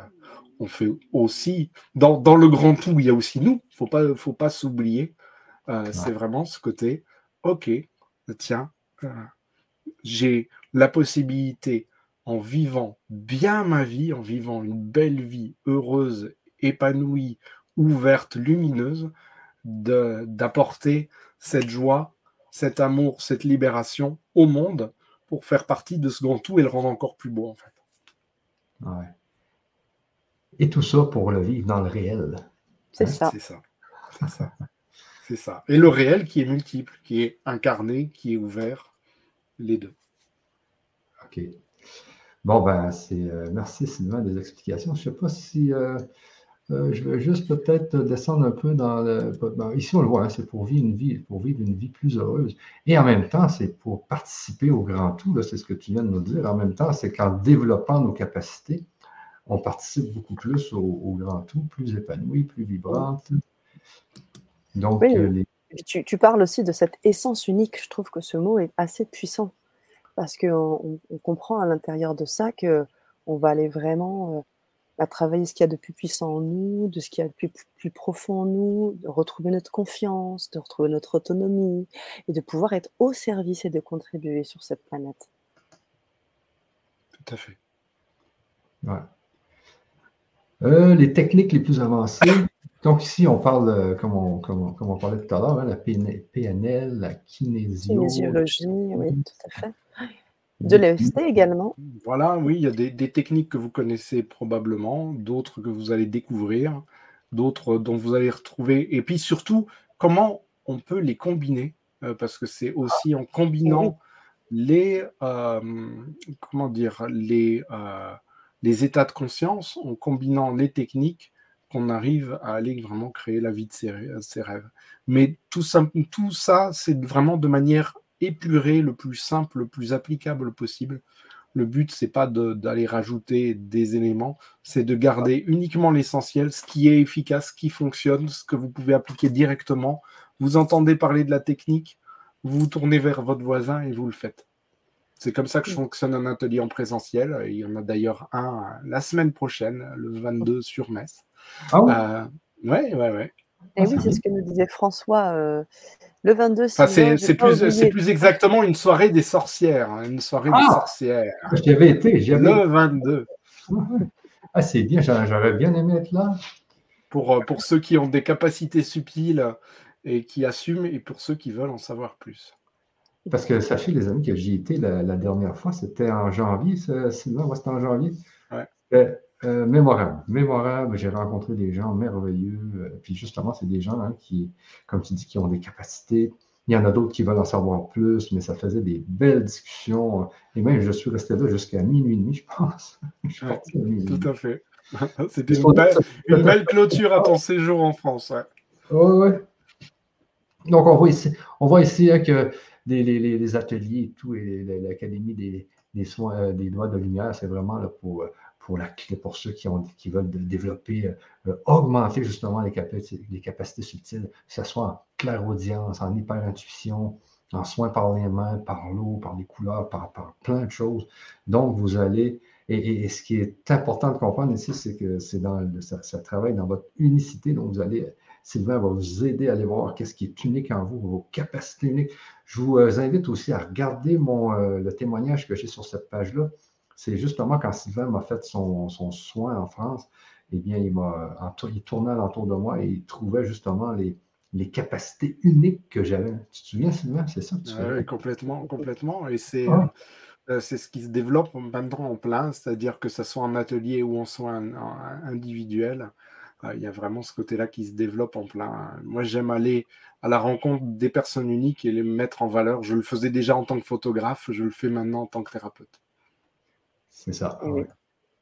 on fait aussi, dans, dans, le grand tout, il y a aussi nous, il ne faut pas, faut pas s'oublier. C'est vraiment ce côté, ok, tiens, j'ai la possibilité en vivant bien ma vie, en vivant une belle vie heureuse, épanouie, ouverte, lumineuse, d'apporter cette joie, cet amour, cette libération au monde pour faire partie de ce grand tout et le rendre encore plus beau en fait. Ouais. Et tout ça pour le vivre dans le réel. C'est ça. C'est ça. C'est ça. C'est ça. Et le réel qui est multiple, qui est incarné, qui est ouvert, les deux. OK. Bon, ben, c'est. Euh, merci Sylvain des explications. Je ne sais pas si. Euh, euh, je vais juste peut-être descendre un peu dans le. Ici, on le voit, hein, c'est pour vivre une vie, pour vivre une vie plus heureuse. Et en même temps, c'est pour participer au grand tout. C'est ce que tu viens de nous dire. En même temps, c'est qu'en développant nos capacités, on participe beaucoup plus au, grand tout, plus épanoui, plus vibrante. Donc, les... tu, tu, parles aussi de cette essence unique. Je trouve que ce mot est assez puissant parce qu'on on comprend à l'intérieur de ça que on va aller vraiment à travailler ce qu'il y a de plus puissant en nous, de ce qu'il y a de plus, plus, profond en nous, de retrouver notre confiance, de retrouver notre autonomie et de pouvoir être au service et de contribuer sur cette planète. Tout à fait. Ouais. Euh, les techniques les plus avancées. Donc ici, on parle, comme on, comme on, parlait tout à l'heure, hein, la PNL, la kinésiologie, oui, tout à fait. De l'EFT également. Voilà, oui, il y a des, techniques que vous connaissez probablement, d'autres que vous allez découvrir, d'autres dont vous allez retrouver. Et puis surtout, comment on peut les combiner, euh, parce que c'est aussi en combinant les, euh, comment dire, les, euh, les états de conscience, en combinant les techniques, qu'on arrive à aller vraiment créer la vie de ses, ses rêves. Mais tout ça, tout ça c'est vraiment de manière épuré, le plus simple, le plus applicable possible. Le but, c'est pas d'aller rajouter des éléments, c'est de garder uniquement l'essentiel, ce qui est efficace, ce qui fonctionne, ce que vous pouvez appliquer directement. Vous entendez parler de la technique, vous vous tournez vers votre voisin et vous le faites. C'est comme ça que je fonctionne un atelier en présentiel. Il y en a d'ailleurs un la semaine prochaine, le 22 sur Metz. Ah oui, euh, ouais, ouais, ouais. Et oui, c'est ce que nous disait François. Euh, le 22 c'est plus, exactement une soirée des sorcières. Hein, une soirée des ah sorcières. J'y avais été. Le 22. Ah, c'est bien, j'aurais bien aimé être là. Pour, euh, pour ceux qui ont des capacités subtiles et qui assument, et pour ceux qui veulent en savoir plus. Parce que sachez, les amis, que j'y étais la, dernière fois, c'était en janvier, Sylvain, c'était en janvier. Ouais. Euh, euh, mémorable, mémorable. J'ai rencontré des gens merveilleux. Euh, puis justement, c'est des gens hein, qui, comme tu dis, qui ont des capacités. Il y en a d'autres qui veulent en savoir plus, mais ça faisait des belles discussions. Et même, je suis resté là jusqu'à minuit et demi, je pense. tout à fait. C'était une, belle, clôture à ton séjour en France. Oui, Donc, on voit ici, on voit ici hein, que les, ateliers et tout, et l'Académie des, des, soins, euh, des doigts de lumière, c'est vraiment là, pour pour, ceux qui, veulent développer, euh, augmenter justement les capacités, les capacités subtiles, que ce soit en clairaudience, en hyper-intuition, en soins par les mains, par l'eau, par les couleurs, par, plein de choses. Donc, vous allez, et, ce qui est important de comprendre ici, c'est que ça, travaille dans votre unicité. Donc, vous allez, Sylvain va vous aider à aller voir qu'est-ce qui est unique en vous, vos capacités uniques. Je vous euh, invite aussi à regarder euh, le témoignage que j'ai sur cette page-là c'est justement quand Sylvain m'a fait son, soin en France, eh bien, il, m'a, il tournait alentour de moi et il trouvait justement les, les capacités uniques que j'avais. Tu te souviens, Sylvain, c'est ça que tu Oui, complètement, complètement. Et c'est, ah. euh, c'est ce qui se développe maintenant en plein, c'est-à-dire que ce soit en atelier ou en soins individuel. Euh, il y a vraiment ce côté-là qui se développe en plein. Moi, j'aime aller à la rencontre des personnes uniques et les mettre en valeur. Je le faisais déjà en tant que photographe, je le fais maintenant en tant que thérapeute. C'est ça. Il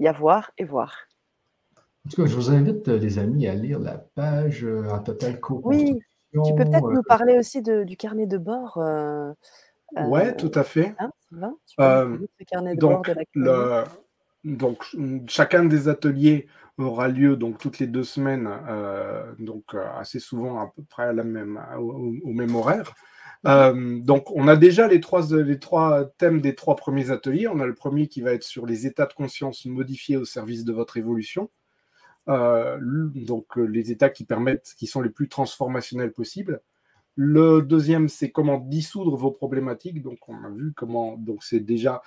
y a voir et voir. En tout cas, je vous invite, euh, les amis, à lire la page euh, en total co Oui, tu peux peut-être nous parler aussi du carnet de bord. oui, tout à fait. Hein, carnet de bord de la donc, chacun des ateliers aura lieu donc toutes les deux semaines, euh, donc euh, assez souvent à peu près à la même, au, même horaire. Euh, donc, on a déjà les trois, les trois thèmes des trois premiers ateliers. On a le premier qui va être sur les états de conscience modifiés au service de votre évolution. donc, les états qui permettent, qui sont les plus transformationnels possibles. Le deuxième, c'est comment dissoudre vos problématiques. Donc, on a vu comment, donc c'est déjà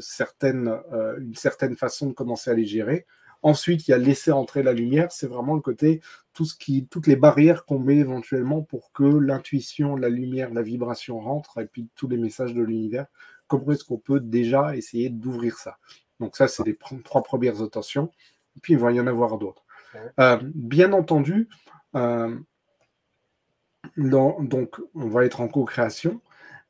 certaine, une certaine façon de commencer à les gérer. Ensuite, il y a laisser entrer la lumière. C'est vraiment le côté, tout ce qui, toutes les barrières qu'on met éventuellement pour que l'intuition, la lumière, la vibration rentrent et puis tous les messages de l'univers. Comment est-ce qu'on peut déjà essayer d'ouvrir ça? Donc ça, c'est les trois premières attentions. Et puis, il va y en avoir d'autres. Euh, bien entendu, euh, donc, on va être en co-création.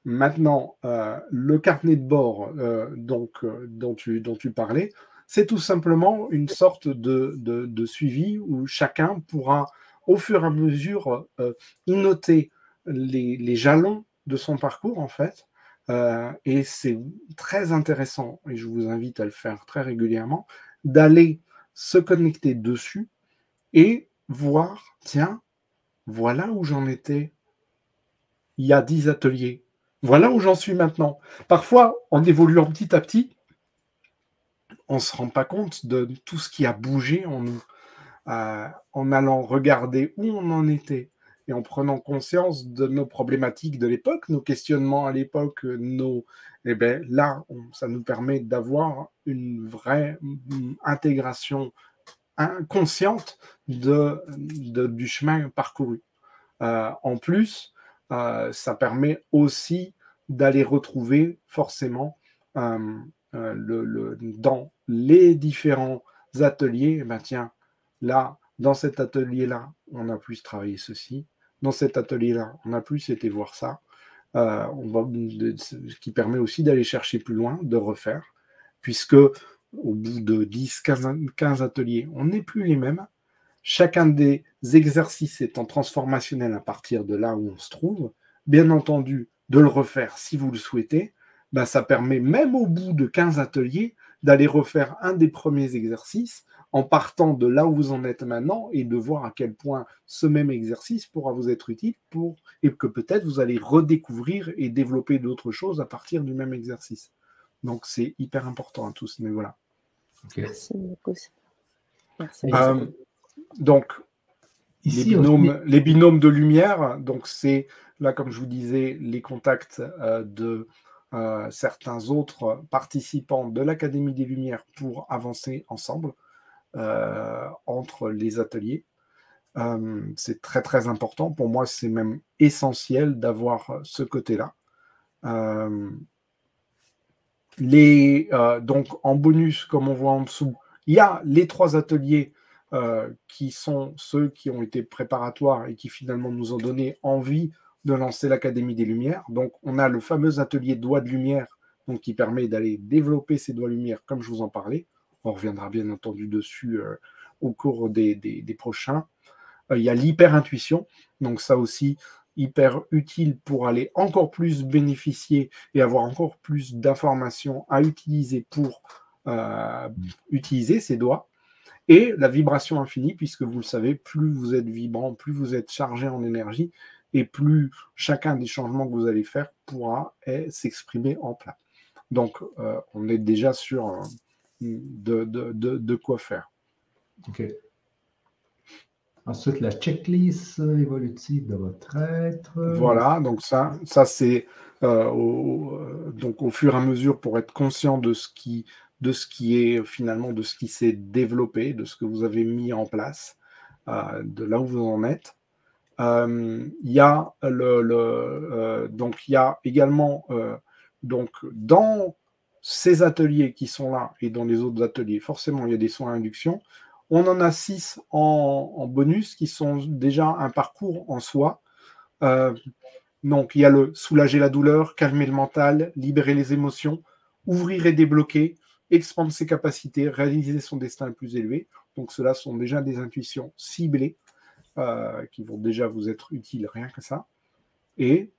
Maintenant, euh, le carnet de bord donc, dont, tu, dont tu parlais, c'est tout simplement une sorte de, suivi où chacun pourra, au fur et à mesure, euh, y noter les, jalons de son parcours, en fait. Euh, et c'est très intéressant, et je vous invite à le faire très régulièrement, d'aller se connecter dessus et voir, tiens, voilà où j'en étais il y a dix ateliers. Voilà où j'en suis maintenant. Parfois, en évoluant petit à petit, on ne se rend pas compte de tout ce qui a bougé en nous, euh, en allant regarder où on en était et en prenant conscience de nos problématiques de l'époque, nos questionnements à l'époque, nos, eh ben, là, ça nous permet d'avoir une vraie mm, intégration inconsciente de, du chemin parcouru. Euh, en plus, euh, ça permet aussi d'aller retrouver forcément euh, dans les différents ateliers, eh ben tiens, là, dans cet atelier-là, on a plus travaillé ceci. Dans cet atelier-là, on a plus été voir ça. Euh, ce qui permet aussi d'aller chercher plus loin, de refaire, puisque au bout de 10, 15, 15 ateliers, on n'est plus les mêmes. Chacun des exercices étant transformationnel à partir de là où on se trouve. Bien entendu, de le refaire si vous le souhaitez, ben, ça permet même au bout de 15 ateliers d'aller refaire un des premiers exercices en partant de là où vous en êtes maintenant et de voir à quel point ce même exercice pourra vous être utile pour et que peut-être vous allez redécouvrir et développer d'autres choses à partir du même exercice. Donc c'est hyper important à tous ce niveau-là. Merci beaucoup. Euh, donc les, binômes, les, binômes, de lumière, donc c'est là comme je vous disais les contacts euh, de euh, certains autres participants de l'Académie des Lumières pour avancer ensemble euh, entre les ateliers. Euh, c'est très très important. Pour moi, c'est même essentiel d'avoir ce côté-là. les, donc en bonus, comme on voit en dessous, il y a les trois ateliers qui sont ceux qui ont été préparatoires et qui finalement nous ont donné envie lancer l'Académie des Lumières. Donc, on a le fameux atelier doigts de lumière donc, qui permet d'aller développer ces doigts de lumière, comme je vous en parlais. On reviendra bien entendu dessus euh, au cours des, prochains. Euh, il y a l'hyper-intuition, donc ça aussi, hyper utile pour aller encore plus bénéficier et avoir encore plus d'informations à utiliser pour euh, utiliser ces doigts. Et la vibration infinie, puisque vous le savez, plus vous êtes vibrant, plus vous êtes chargé en énergie, et plus chacun des changements que vous allez faire pourra s'exprimer en plat. Donc, euh, on est déjà sur euh, de, de, quoi faire. OK. Ensuite, la checklist évolutive de votre être. Voilà, donc ça, ça c'est euh, au, donc au fur et à mesure pour être conscient de ce qui de ce qui est finalement de ce qui s'est développé, de ce que vous avez mis en place, de là où vous en êtes. Il y a le, donc il y a également donc dans ces ateliers qui sont là et dans les autres ateliers, forcément il y a des soins à induction. On en a six en, bonus qui sont déjà un parcours en soi. donc il y a le soulager la douleur, calmer le mental, libérer les émotions, ouvrir et débloquer, expandre ses capacités, réaliser son destin le plus élevé. Donc cela sont déjà des intuitions ciblées euh, qui vont déjà vous être utiles rien que ça. Et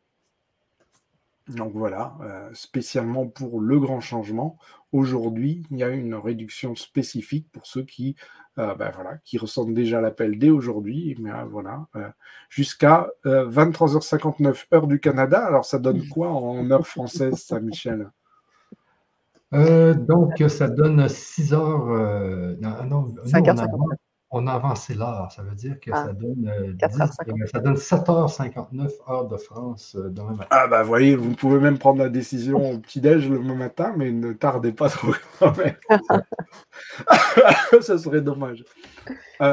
donc voilà, euh, spécialement pour le grand changement, aujourd'hui, il y a une réduction spécifique pour ceux qui, euh, ben voilà, qui ressentent déjà l'appel dès aujourd'hui, mais voilà, jusqu'à 23h59 heure du Canada. Alors ça donne quoi en heure française, ça, Michel? Euh, donc, ça donne 6 heures. Euh, non, on, a, avancé l'heure. Ça veut dire que ça, ah. donne, euh, ça donne 7h59 heures de France demain matin. Ah, bah, vous voyez, vous pouvez même prendre la décision au petit-déj le matin, mais ne tardez pas trop quand même. ça serait dommage.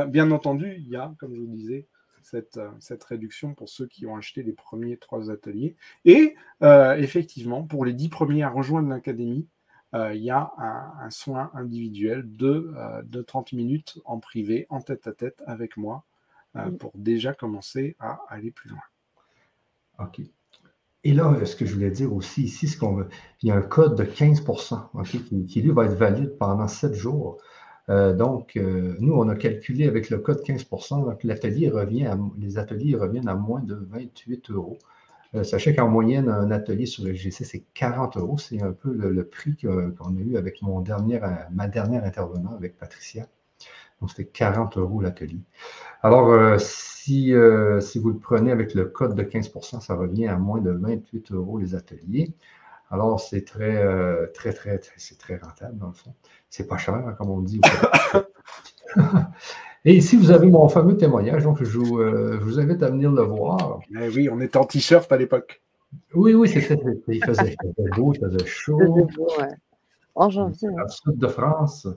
bien entendu, il y a, comme je vous disais, cette, cette, réduction pour ceux qui ont acheté les premiers trois ateliers. Et effectivement, pour les dix premiers à rejoindre l'académie, euh, il y a un, soin individuel de, euh, de, 30 minutes en privé, en tête à tête avec moi, euh, pour déjà commencer à aller plus loin. OK. Et là, ce que je voulais dire aussi ici, c'est qu'il y a un code de 15% qui, lui va être valide pendant 7 jours. donc, nous, on a calculé avec le code 15 donc l'atelier revient les ateliers reviennent à moins de 28 euros. Euh, sachez qu'en moyenne, un atelier sur le GC, c'est 40 euros. C'est un peu le, prix qu'on a eu avec mon dernier, ma dernière intervenant, avec Patricia. Donc, c'était 40 euros l'atelier. Alors, euh, si, euh, si vous le prenez avec le code de 15% ça revient à moins de 28 euros les ateliers. Alors, c'est très, très, très, très très rentable, dans le fond. C'est pas cher, comme on dit. Et ici, vous avez mon fameux témoignage, donc je vous, euh, vous invite à venir le voir. Eh oui, on était en t-shirt à l'époque. Oui, oui, c'était, il faisait, beau, il faisait chaud. beau, ouais. En janvier. Dans le sud de France.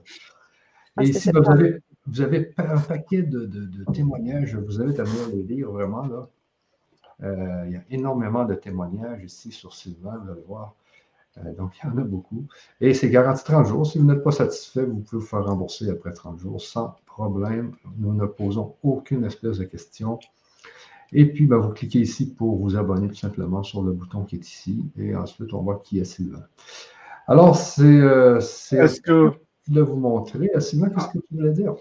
Ah, Et ici, ben, vous, avez, vous avez un paquet de, de, témoignages, je vous invite à venir les lire vraiment. Là. Euh, il y a énormément de témoignages ici sur Sylvain, vous allez voir. Euh, donc, il y en a beaucoup. Et c'est garanti 30 jours. Si vous n'êtes pas satisfait, vous pouvez vous faire rembourser après 30 jours sans problème. Nous ne posons aucune espèce de question. Et puis, ben, vous cliquez ici pour vous abonner tout simplement sur le bouton qui est ici. Et ensuite, on voit qui est Sylvain. Alors, c'est. Euh, Est-ce que. De vous montrer. Sylvain, qu'est-ce que tu voulais dire?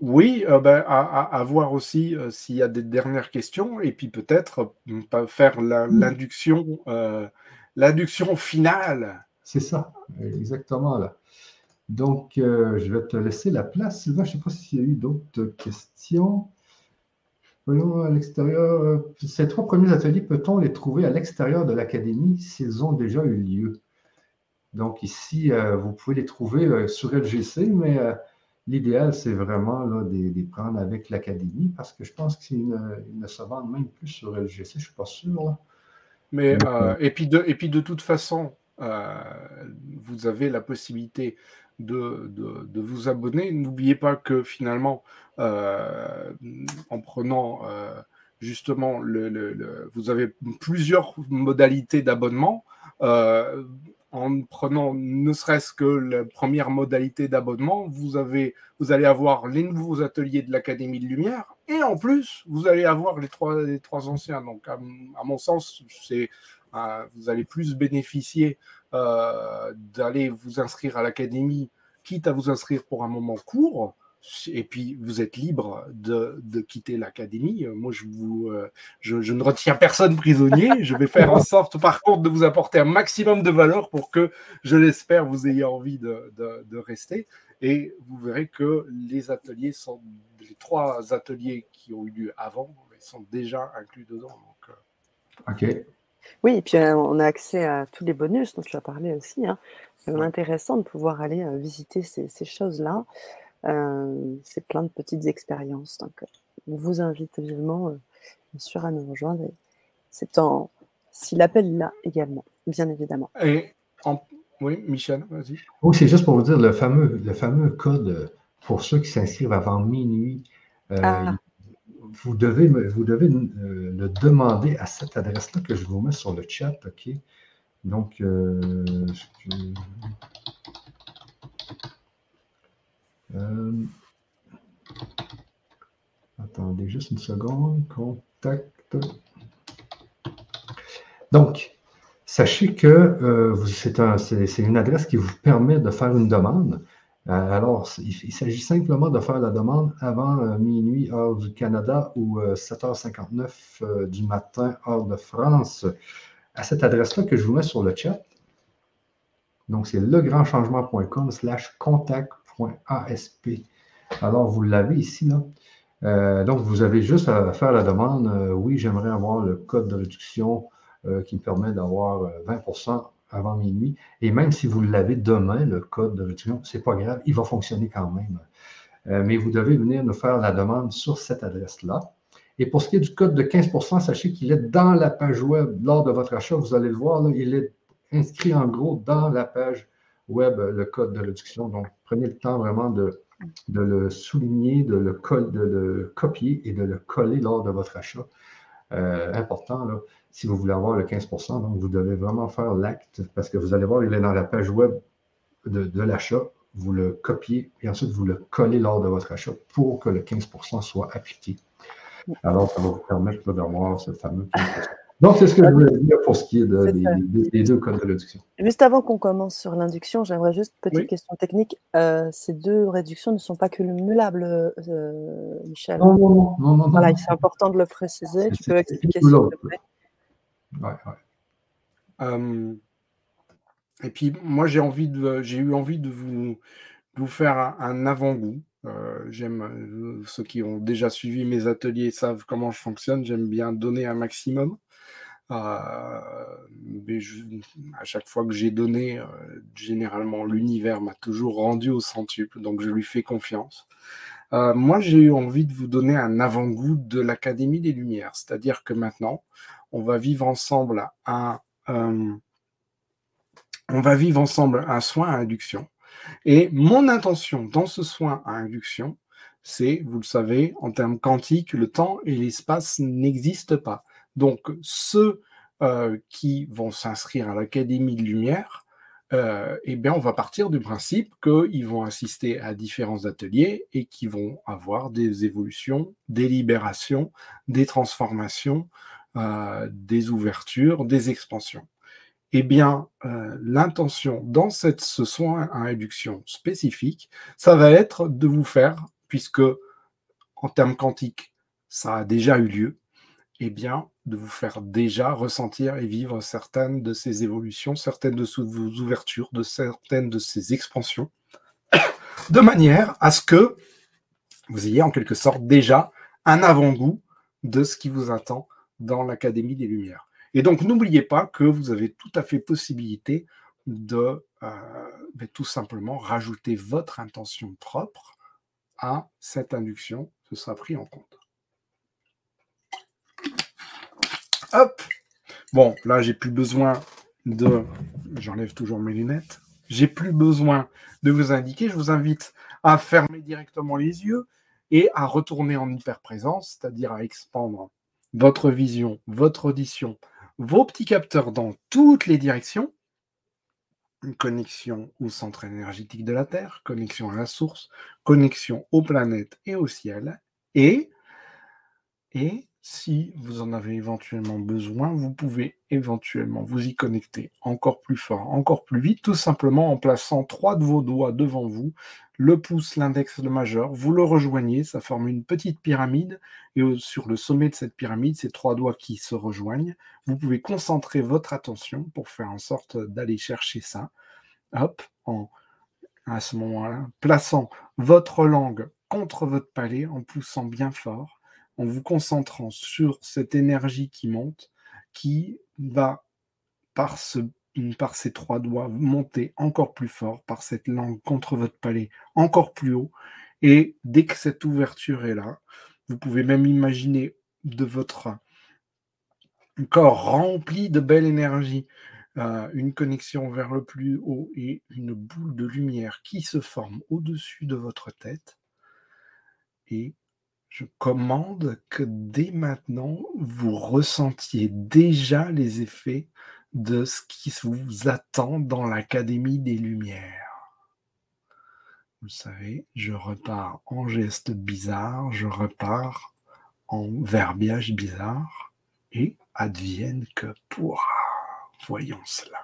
Oui, euh, ben, à, voir aussi s'il y a des dernières questions et puis peut-être faire l'induction l'adduction finale. C'est ça, exactement là. Donc, euh, je vais te laisser la place. Sylvain, je ne sais pas s'il y a eu d'autres questions. Voyons à l'extérieur. Euh, ces trois premiers ateliers, peut-on les trouver à l'extérieur de l'académie? S'ils ont déjà eu lieu? Donc, ici, euh, vous pouvez les trouver sur LGC, mais l'idéal, c'est vraiment de les prendre avec l'académie parce que je pense qu'ils ne, se vendent même plus sur LGC, je ne suis pas sûr. Mais, euh, et, puis de, et puis de toute façon, euh, vous avez la possibilité de, de, vous abonner. N'oubliez pas que finalement, euh, en prenant justement, le, le, vous avez plusieurs modalités d'abonnement en prenant ne serait-ce que la première modalité d'abonnement, vous, vous allez avoir les nouveaux ateliers de l'Académie de Lumière et en plus, vous allez avoir les trois, les trois anciens. Donc, à, mon sens, c'est, euh, vous allez plus bénéficier euh, d'aller vous inscrire à l'Académie, quitte à vous inscrire pour un moment court, et puis vous êtes libre de, quitter l'académie. Moi, je, vous, euh, je, ne retiens personne prisonnier. Je vais faire en sorte, par contre, de vous apporter un maximum de valeur pour que, je l'espère, vous ayez envie de, rester. Et vous verrez que les ateliers sont, les trois ateliers qui ont eu lieu avant, sont déjà inclus dedans. Donc, euh. OK. Oui, et puis euh, on a accès à tous les bonus dont tu as parlé aussi. Hein. C'est intéressant de pouvoir aller visiter ces, ces choses-là. Euh, c'est plein de petites expériences. Donc, on vous invite vivement, euh, bien sûr, à nous rejoindre. C'est en, si l'appel là également, bien évidemment. Et en, Oui, Michel, vas-y. Oui, c'est juste pour vous dire le fameux, le fameux code pour ceux qui s'inscrivent avant minuit. Euh, ah. Vous devez, vous devez euh, le demander à cette adresse-là que je vous mets sur le chat, OK? Donc, euh, attendez juste une seconde. Contact. Donc, sachez que c'est une adresse qui vous permet de faire une demande. Euh, alors, il, s'agit simplement de faire la demande avant euh, minuit, heure du Canada, ou 7h59 euh, du matin, heure de France, à cette adresse-là que je vous mets sur le chat. Donc, c'est legrandchangement.com slash contact.asp. Alors, vous l'avez ici, là. donc, vous avez juste à faire la demande. oui, j'aimerais avoir le code de réduction qui me permet d'avoir 20% avant minuit. Et même si vous l'avez demain, le code de réduction, ce n'est pas grave, il va fonctionner quand même. Euh, mais vous devez venir nous faire la demande sur cette adresse-là. Et pour ce qui est du code de 15% sachez qu'il est dans la page web lors de votre achat. Vous allez le voir, il est inscrit en gros dans la page web, le code de réduction. Donc, prenez le temps vraiment de, de le souligner, de le, de le copier et de le coller lors de votre achat. Euh, important, là, si vous voulez avoir le 15% donc vous devez vraiment faire l'acte parce que vous allez voir, il est dans la page web de, l'achat. Vous le copiez et ensuite vous le collez lors de votre achat pour que le 15% soit appliqué. Alors, ça va vous permettre d'avoir ce fameux 15 donc, c'est ce que je voulais dire pour ce qui est, des, deux codes de réduction. Juste avant qu'on commence sur l'induction, j'aimerais juste une petite question technique. Euh, ces deux réductions ne sont pas cumulables, euh, Michel Non, non, non. non, voilà, c'est important de le préciser. Tu peux expliquer s'il te plaît ouais, ouais. Euh, et puis, moi, j'ai envie de, j'ai eu envie de vous, vous faire un, avant-goût. j'aime ceux qui ont déjà suivi mes ateliers savent comment je fonctionne. J'aime bien donner un maximum. Euh, à chaque fois que j'ai donné, euh, généralement, l'univers m'a toujours rendu au centuple, donc je lui fais confiance. Euh, moi, j'ai eu envie de vous donner un avant-goût de l'Académie des Lumières, c'est-à-dire que maintenant, on va vivre ensemble un, on va vivre ensemble un soin à induction. Et mon intention dans ce soin à induction, c'est, vous le savez, en termes quantiques, le temps et l'espace n'existent pas. Donc, ceux euh, qui vont s'inscrire à l'Académie de Lumière, euh, eh bien, on va partir du principe qu'ils vont assister à différents ateliers et qu'ils vont avoir des évolutions, des libérations, des transformations, euh, des ouvertures, des expansions. Eh bien, l'intention dans cette, ce soin à réduction spécifique, ça va être de vous faire, puisque en termes quantiques, ça a déjà eu lieu, eh bien, de vous faire déjà ressentir et vivre certaines de ces évolutions, certaines de vos ouvertures, de certaines de ces expansions, de manière à ce que vous ayez en quelque sorte déjà un avant-goût de ce qui vous attend dans l'Académie des Lumières. Et donc, n'oubliez pas que vous avez tout à fait possibilité de euh, ben, tout simplement rajouter votre intention propre à cette induction. Ce sera pris en compte. Hop. Bon, là, j'ai plus besoin de. J'enlève toujours mes lunettes. J'ai plus besoin de vous indiquer. Je vous invite à fermer directement les yeux et à retourner en hyper-présence, c'est-à-dire à expandre votre vision, votre audition, vos petits capteurs dans toutes les directions. Une connexion au centre énergétique de la Terre, connexion à la source, connexion aux planètes et au ciel. Et, et si vous en avez éventuellement besoin, vous pouvez éventuellement vous y connecter encore plus fort, encore plus vite, tout simplement en plaçant trois de vos doigts devant vous, le pouce, l'index, le majeur, vous le rejoignez, ça forme une petite pyramide, et sur le sommet de cette pyramide, ces trois doigts qui se rejoignent, vous pouvez concentrer votre attention pour faire en sorte d'aller chercher ça, hop, en, à ce moment-là, plaçant votre langue contre votre palais, en poussant bien fort, en vous concentrant sur cette énergie qui monte, qui va par, ce, par ces trois doigts monter encore plus fort, par cette langue contre votre palais encore plus haut. Et dès que cette ouverture est là, vous pouvez même imaginer de votre corps rempli de belle énergie, euh, une connexion vers le plus haut et une boule de lumière qui se forme au-dessus de votre tête. Et je commande que dès maintenant, vous ressentiez déjà les effets de ce qui vous attend dans l'Académie des Lumières. Vous savez, je repars en gestes bizarres, je repars en verbiage bizarre, et advienne que pourra. Voyons cela.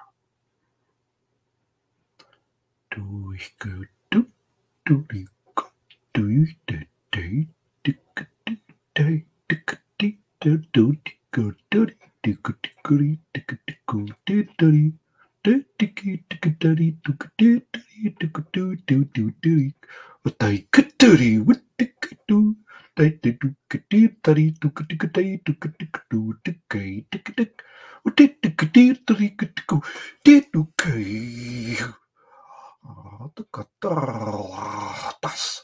atas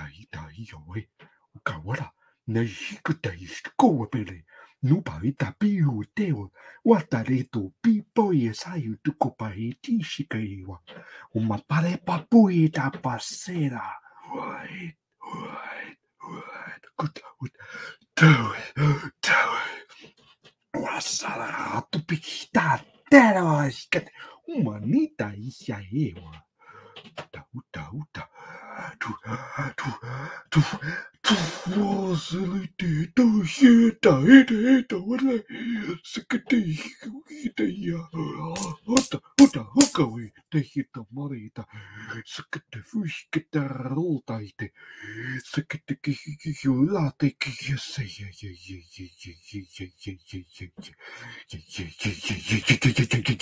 daí, daí, ta pi u te o, wa ta re tu pi po e da u tu ko pa e ti shi ka i wa, o ma pare pa e ta pa sera, wait, wait, wait, good, good, do it, do it, tu pi ki ta tera wa shi ka te, uma ni e wa.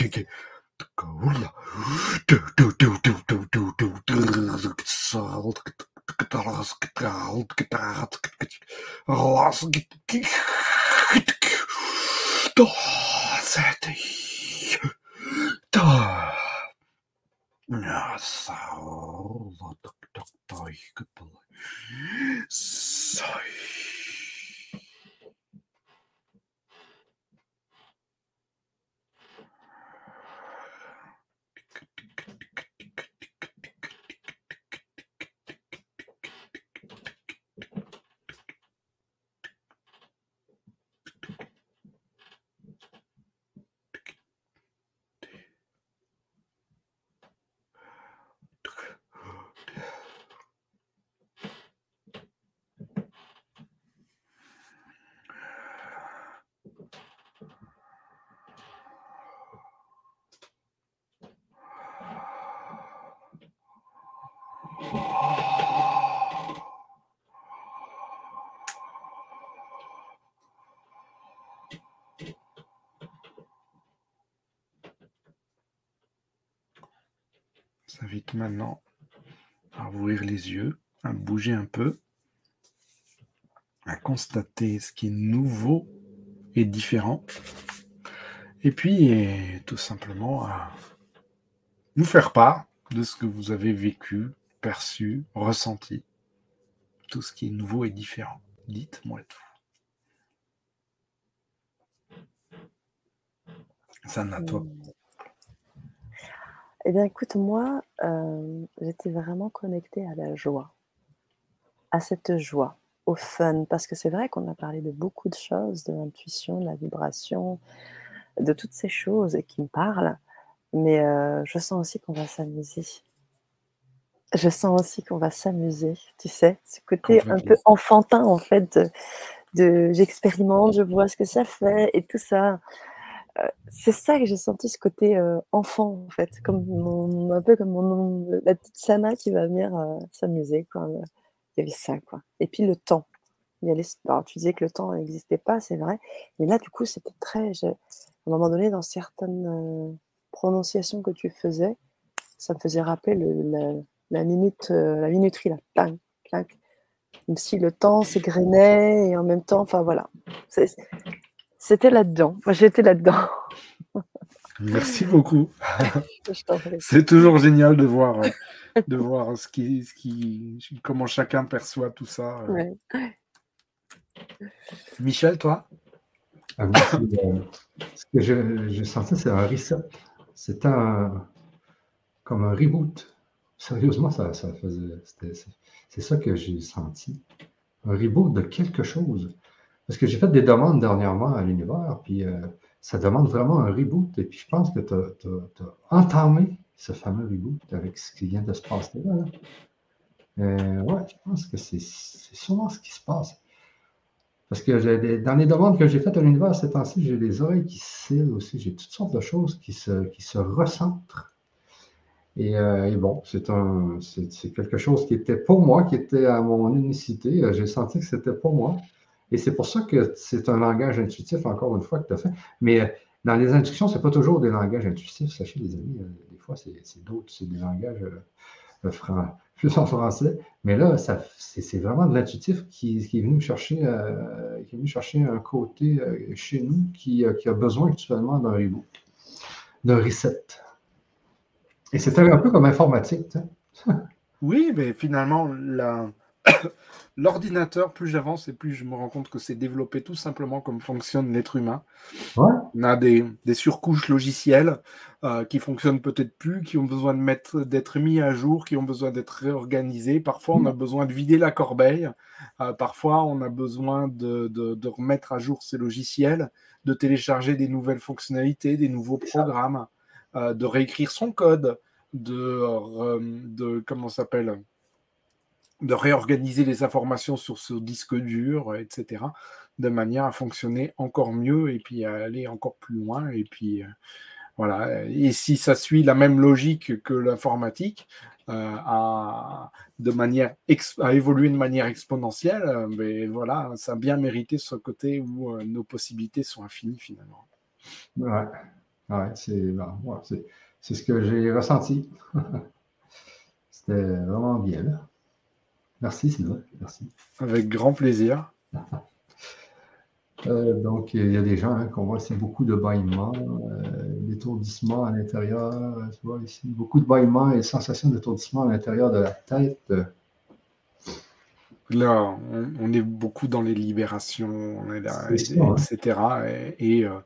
yeah Saulo, doktor, ich gebläu. Sei. Maintenant à ouvrir les yeux, à bouger un peu, à constater ce qui est nouveau et différent, et puis tout simplement à nous faire part de ce que vous avez vécu, perçu, ressenti, tout ce qui est nouveau et différent. Dites-moi tout. Ça n'a toi. Eh bien, écoute, moi, j'étais vraiment connectée à la joie, à cette joie, au fun, parce que c'est vrai qu'on a parlé de beaucoup de choses, de l'intuition, de la vibration, de toutes ces choses qui me parlent, mais je sens aussi qu'on va s'amuser. Je sens aussi qu'on va s'amuser, tu sais, ce côté un peu enfantin, en fait, de j'expérimente, je vois ce que ça fait et tout ça c'est ça que j'ai senti, ce côté enfant, en fait, comme un peu comme mon, la petite Sana qui va venir s'amuser. Quoi. Il y avait ça, quoi. Et puis le temps. Il y tu disais que le temps n'existait pas, c'est vrai. Mais là, du coup, c'était très. À un moment donné, dans certaines prononciation que tu faisais, ça me faisait rappeler la, minute, euh, la minuterie, là, clac, clac. Comme si le temps s'égrenait et en même temps, enfin voilà. C'était là-dedans. Moi, j'étais là-dedans. Merci beaucoup. C'est toujours génial de voir, de voir ce qui, ce qui, comment chacun perçoit tout ça. Michel, toi? Ah euh, Ce que j'ai senti, c'est un reset. C'était comme un reboot. Sérieusement, ça, ça faisait. C'est ça que j'ai senti. Un reboot de quelque chose. Parce que j'ai fait des demandes dernièrement à l'univers, puis euh, ça demande vraiment un reboot. Et puis je pense que tu as, entamé ce fameux reboot avec ce qui vient de se passer là. Euh, ouais, je pense que c'est sûrement ce qui se passe. Parce que dans les demandes que j'ai faites à l'univers ces temps-ci, j'ai des oreilles qui scellent aussi, j'ai toutes sortes de choses qui se, qui se recentrent. Et, euh, bon, c'est quelque chose qui était pour moi, qui était à mon unicité. J'ai senti que c'était pour moi. Et c'est pour ça que c'est un langage intuitif, encore une fois, que tu as fait. Mais euh, dans les instructions, ce n'est pas toujours des langages intuitifs, sachez les amis. Euh, des fois, c'est d'autres, c'est des langages plus en français. Mais là, c'est vraiment de l'intuitif qui, est venu chercher, euh, qui est venu chercher un côté chez nous qui, a besoin actuellement d'un reboot, d'un reset. Et c'était un peu comme informatique. oui, mais finalement, la l'ordinateur, plus j'avance et plus je me rends compte que c'est développé tout simplement comme fonctionne l'être humain. On a des, surcouches logicielles euh, qui fonctionnent peut-être plus, qui ont besoin de mettre, d'être mis à jour, qui ont besoin d'être réorganisés. Parfois, on a besoin de vider la corbeille. Euh, parfois, on a besoin de, remettre à jour ces logiciels, de télécharger des nouvelles fonctionnalités, des nouveaux programmes, euh, de réécrire son code, de, de comment s'appelle? De réorganiser les informations sur ce disque dur, etc., de manière à fonctionner encore mieux et puis à aller encore plus loin. Et puis euh, voilà. Et si ça suit la même logique que l'informatique, euh, à, de manière à évoluer de manière exponentielle, euh, mais voilà, ça a bien mérité ce côté où nos possibilités sont infinies finalement. Ouais, ouais c'est c'est ce que j'ai ressenti. C'était vraiment bien. Merci Sylvain, merci. Avec grand plaisir. Euh, donc, il y a des gens hein, qu'on voit ici beaucoup de bâillements, euh, d'étourdissement à l'intérieur. Tu vois ici, beaucoup de bâillements et sensations d'étourdissement à l'intérieur de la tête. Là, on, est beaucoup dans les libérations, etc. Et, euh,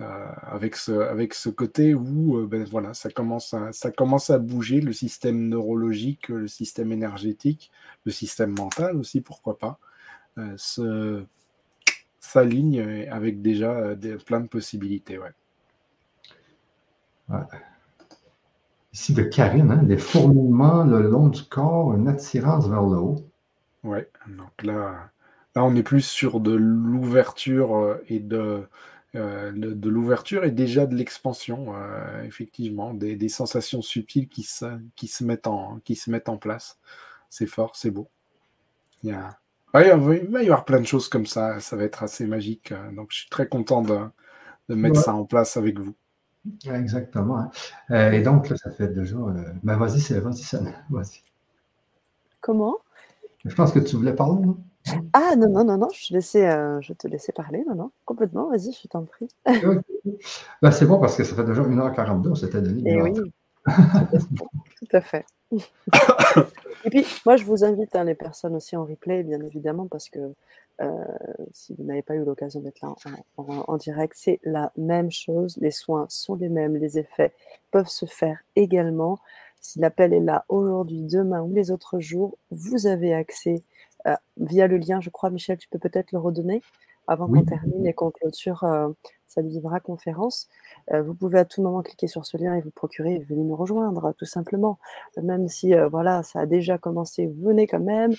avec, ce, avec ce côté où euh, ben, voilà, ça, commence à, ça commence à bouger, le système neurologique, le système énergétique, le système mental aussi, pourquoi pas, euh, s'aligne avec déjà des, plein de possibilités. Ouais. Ici de Karine, hein, des fourmillements le long du corps, une attirance vers le haut. Oui, donc là, là on est plus sur de l'ouverture et de euh, de l'ouverture et déjà de l'expansion, euh, effectivement, des, sensations subtiles qui se, qui, se mettent en, qui se mettent en place. C'est fort, c'est beau. Il, y a... il va y avoir plein de choses comme ça, ça va être assez magique. Euh, donc je suis très content de, de mettre ça en place avec vous. Exactement. Hein. et donc, ça fait déjà. Ben, vas-y, c'est vas-y, vas-y. Comment? Je pense que tu voulais parler, non? Ah non, non, non, non, je, laissais, euh, je te laissais parler, non, non, complètement, vas-y, je t'en prie. Ben, c'est bon parce que ça fait déjà 1h42, on s'était donné. Et eh oui, tout à fait. Et puis, moi, je vous invite, hein, les personnes aussi en replay, bien évidemment, parce que euh, si vous n'avez pas eu l'occasion d'être là en, direct, c'est la même chose. Les soins sont les mêmes, les effets peuvent se faire également. Si l'appel est là aujourd'hui, demain ou les autres jours, vous avez accès euh, via le lien, je crois, Michel, tu peux peut-être le redonner avant qu'on termine et qu'on clôture euh, cette Vivra conférence. Euh, vous pouvez à tout moment cliquer sur ce lien et vous procurer, venez nous rejoindre, tout simplement. Même si voilà, ça a déjà commencé, venez quand même.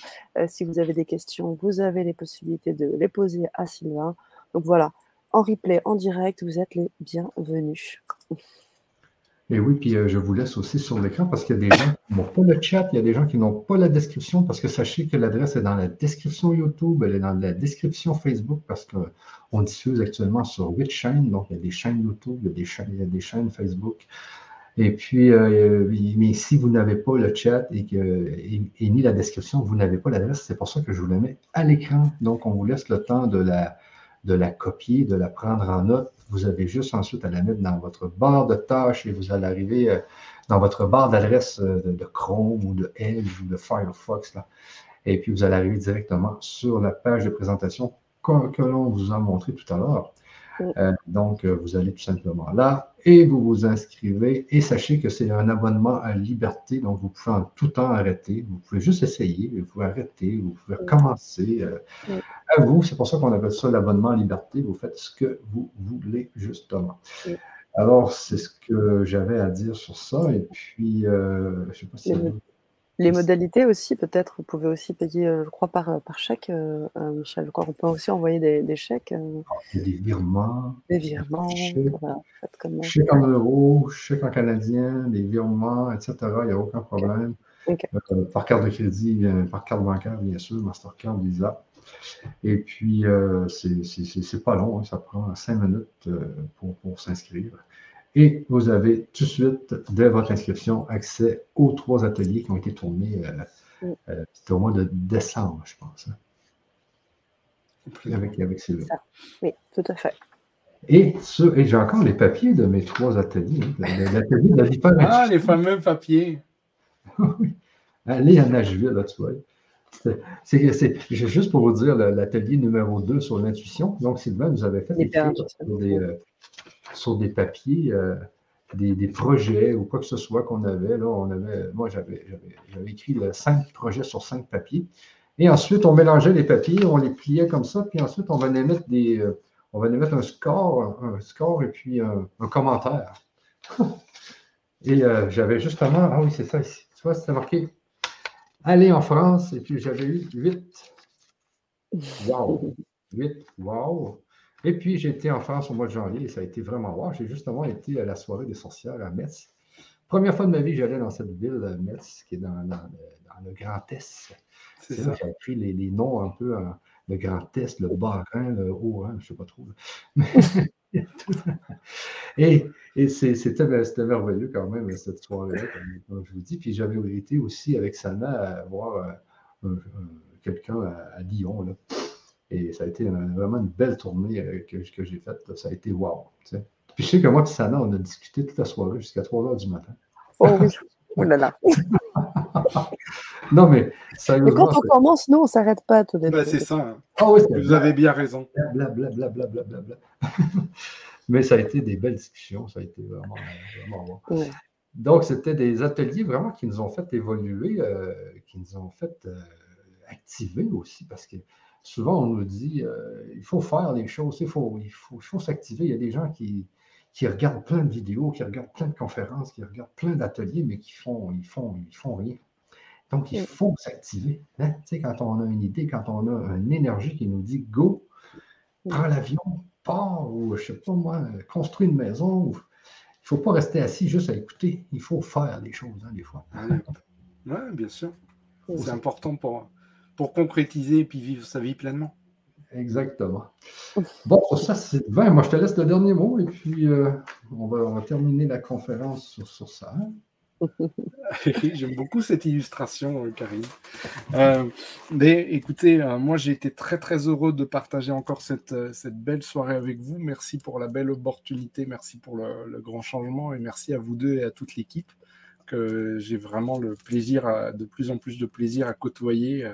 si vous avez des questions, vous avez les possibilités de les poser à Sylvain. Donc voilà, en replay, en direct, vous êtes les bienvenus. Et oui, puis euh, je vous laisse aussi sur l'écran parce qu'il y a des gens qui n'ont pas le chat, il y a des gens qui n'ont pas la description parce que sachez que l'adresse est dans la description YouTube, elle est dans la description Facebook parce qu'on diffuse actuellement sur huit chaînes. Donc, il y a des chaînes YouTube, il y a des chaînes, il y a des Facebook. Et puis, euh, mais si vous n'avez pas le chat et, que, ni la description, vous n'avez pas l'adresse, c'est pour ça que je vous la mets à l'écran. Donc, on vous laisse le temps de la, de la copier, de la prendre en note vous avez juste ensuite à la mettre dans votre barre de tâches et vous allez arriver euh, dans votre barre d'adresse euh, de, Chrome ou de Edge ou de Firefox. Là. Et puis, vous allez arriver directement sur la page de présentation que, l'on vous a montré tout à l'heure. Euh, donc, vous allez tout simplement là et vous vous inscrivez. Et sachez que c'est un abonnement à liberté, donc vous pouvez en tout temps arrêter. Vous pouvez juste essayer, vous pouvez arrêter, vous pouvez recommencer à vous. C'est pour ça qu'on appelle ça l'abonnement à liberté. Vous faites ce que vous voulez, justement. Alors, c'est ce que j'avais à dire sur ça. Et puis, euh, je ne sais pas si. Les modalités aussi, peut-être, vous pouvez aussi payer, euh, je crois, par, euh, par chèque, Michel. On peut aussi envoyer des, chèques. Il y a des virements. Des virements. Chèques, en euros, chèques en canadien, des virements, etc. Il n'y a aucun problème. par carte de crédit, par carte bancaire, bien sûr, Mastercard, Visa. Et puis, euh, c'est pas long, hein, ça prend cinq minutes euh, pour, s'inscrire. Et vous avez tout de suite, dès votre inscription, accès aux trois ateliers qui ont été tournés. Euh, C'était au mois de décembre, je pense. Hein. Avec, avec Sylvain. Oui, tout à fait. Et, et j'ai encore les papiers de mes trois ateliers. Hein. L'atelier de la Ah, les fameux papiers. Allez à Nashville, là, tu vois. C'est juste pour vous dire l'atelier numéro 2 sur l'intuition. Donc, Sylvain nous avait fait sur des, euh, sur des papiers, euh, des, projets ou quoi que ce soit qu'on avait. Là, on avait, moi, j'avais écrit cinq projets sur cinq papiers. Et ensuite, on mélangeait les papiers, on les pliait comme ça, puis ensuite, on venait mettre des, euh, mettre un score, un score et puis un, commentaire. et j'avais justement, ah oui, c'est ça ici. Tu vois, c'était marqué aller en France, et puis j'avais eu 8. Wow! 8, wow! Et puis j'étais en France au mois de janvier et ça a été vraiment wow. J'ai justement été à la soirée des sorcières à Metz. Première fois de ma vie, j'allais dans cette ville, Metz, qui est dans, le Grand Est. C'est. J'ai appris les, les, noms un peu, hein, le Grand Est, le Bas-Rhin, le Haut-Rhin, je ne sais pas trop. et, c'était merveilleux quand même, cette soirée-là, comme, je vous dis. Puis j'avais été aussi avec Sana à voir euh, quelqu'un à, Lyon. Et ça a été vraiment une belle tournée euh, que, j'ai faite. Ça a été wow. Puis je sais que moi et Sana, on a discuté toute la soirée jusqu'à 3 heures du matin. Oh oui, oh là là. non, mais Mais quand on commence, nous, on ne s'arrête pas tout bah, C'est ça. Hein. Ah vous avez bien raison. mais ça a été des belles discussions. Ça a été vraiment, vraiment bon. Donc, c'était des ateliers vraiment qui nous ont fait évoluer, euh, qui nous ont fait euh, activer aussi, parce que souvent, on nous dit euh, il faut faire les choses, il faut, il faut, il faut s'activer. Il y a des gens qui, qui regardent plein de vidéos, qui regardent plein de conférences, qui regardent plein d'ateliers, mais qui font, ils font, ils font rien. Donc, il faut s'activer. Hein. quand on a une idée, quand on a une énergie qui nous dit go, prends l'avion, pars, ou je ne sais pas moi, construis une maison. Il ne faut pas rester assis juste à écouter. Il faut faire les choses, hein, des fois. Oui, bien sûr. C'est important pour, pour concrétiser et puis vivre sa vie pleinement. Exactement. Bon, ça, c'est 20. Moi, je te laisse le dernier mot et puis euh, on, va, terminer la conférence sur, ça. J'aime beaucoup cette illustration, euh, Karine. Euh, mais écoutez, moi j'ai été très très heureux de partager encore cette, cette, belle soirée avec vous. Merci pour la belle opportunité, merci pour le, le grand changement et merci à vous deux et à toute l'équipe que j'ai vraiment le plaisir, de plus en plus de plaisir à côtoyer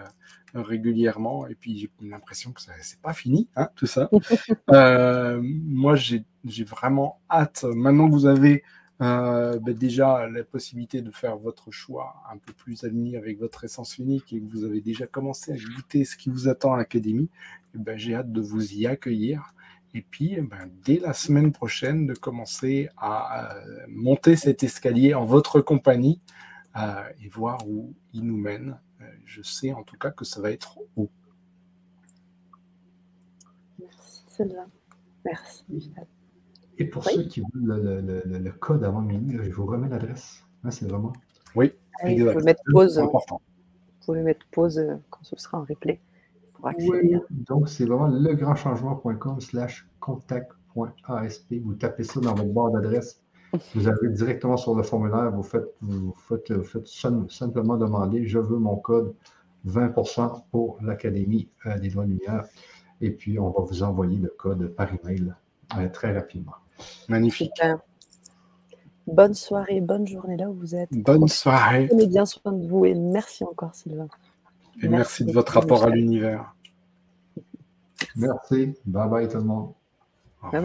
régulièrement. Et puis, j'ai l'impression que ce n'est pas fini, hein, tout ça. Euh, moi, j'ai vraiment hâte. Maintenant que vous avez euh, ben, déjà la possibilité de faire votre choix un peu plus aligné avec votre essence unique et que vous avez déjà commencé à goûter ce qui vous attend à l'académie, eh ben, j'ai hâte de vous y accueillir. Et puis, eh ben, dès la semaine prochaine, de commencer à euh, monter cet escalier en votre compagnie et voir où il nous mène je sais en tout cas que ça va être haut. Merci Sylvain. Merci Et pour ceux qui veulent le, code avant minuit, je vous remets l'adresse. Hein, c'est vraiment. Oui, Vous pouvez mettre pause. Important. Vous pouvez mettre pause euh, quand ce sera en replay. Oui, donc c'est vraiment legrandchangement.com slash contact.asp. Vous tapez ça dans votre barre d'adresse. Vous arrivez directement sur le formulaire. Vous faites, vous faites, simplement demander je veux mon code 20% pour l'Académie euh, des droits de lumière. Et puis, on va vous envoyer le code par email euh, très rapidement. Magnifique. Bonne soirée, bonne journée là où vous êtes. Bonne soirée. Prenez bien soin de vous et merci encore, Sylvain. Et merci, de votre rapport à l'univers. Merci. Bye bye tout le monde. Bye bye.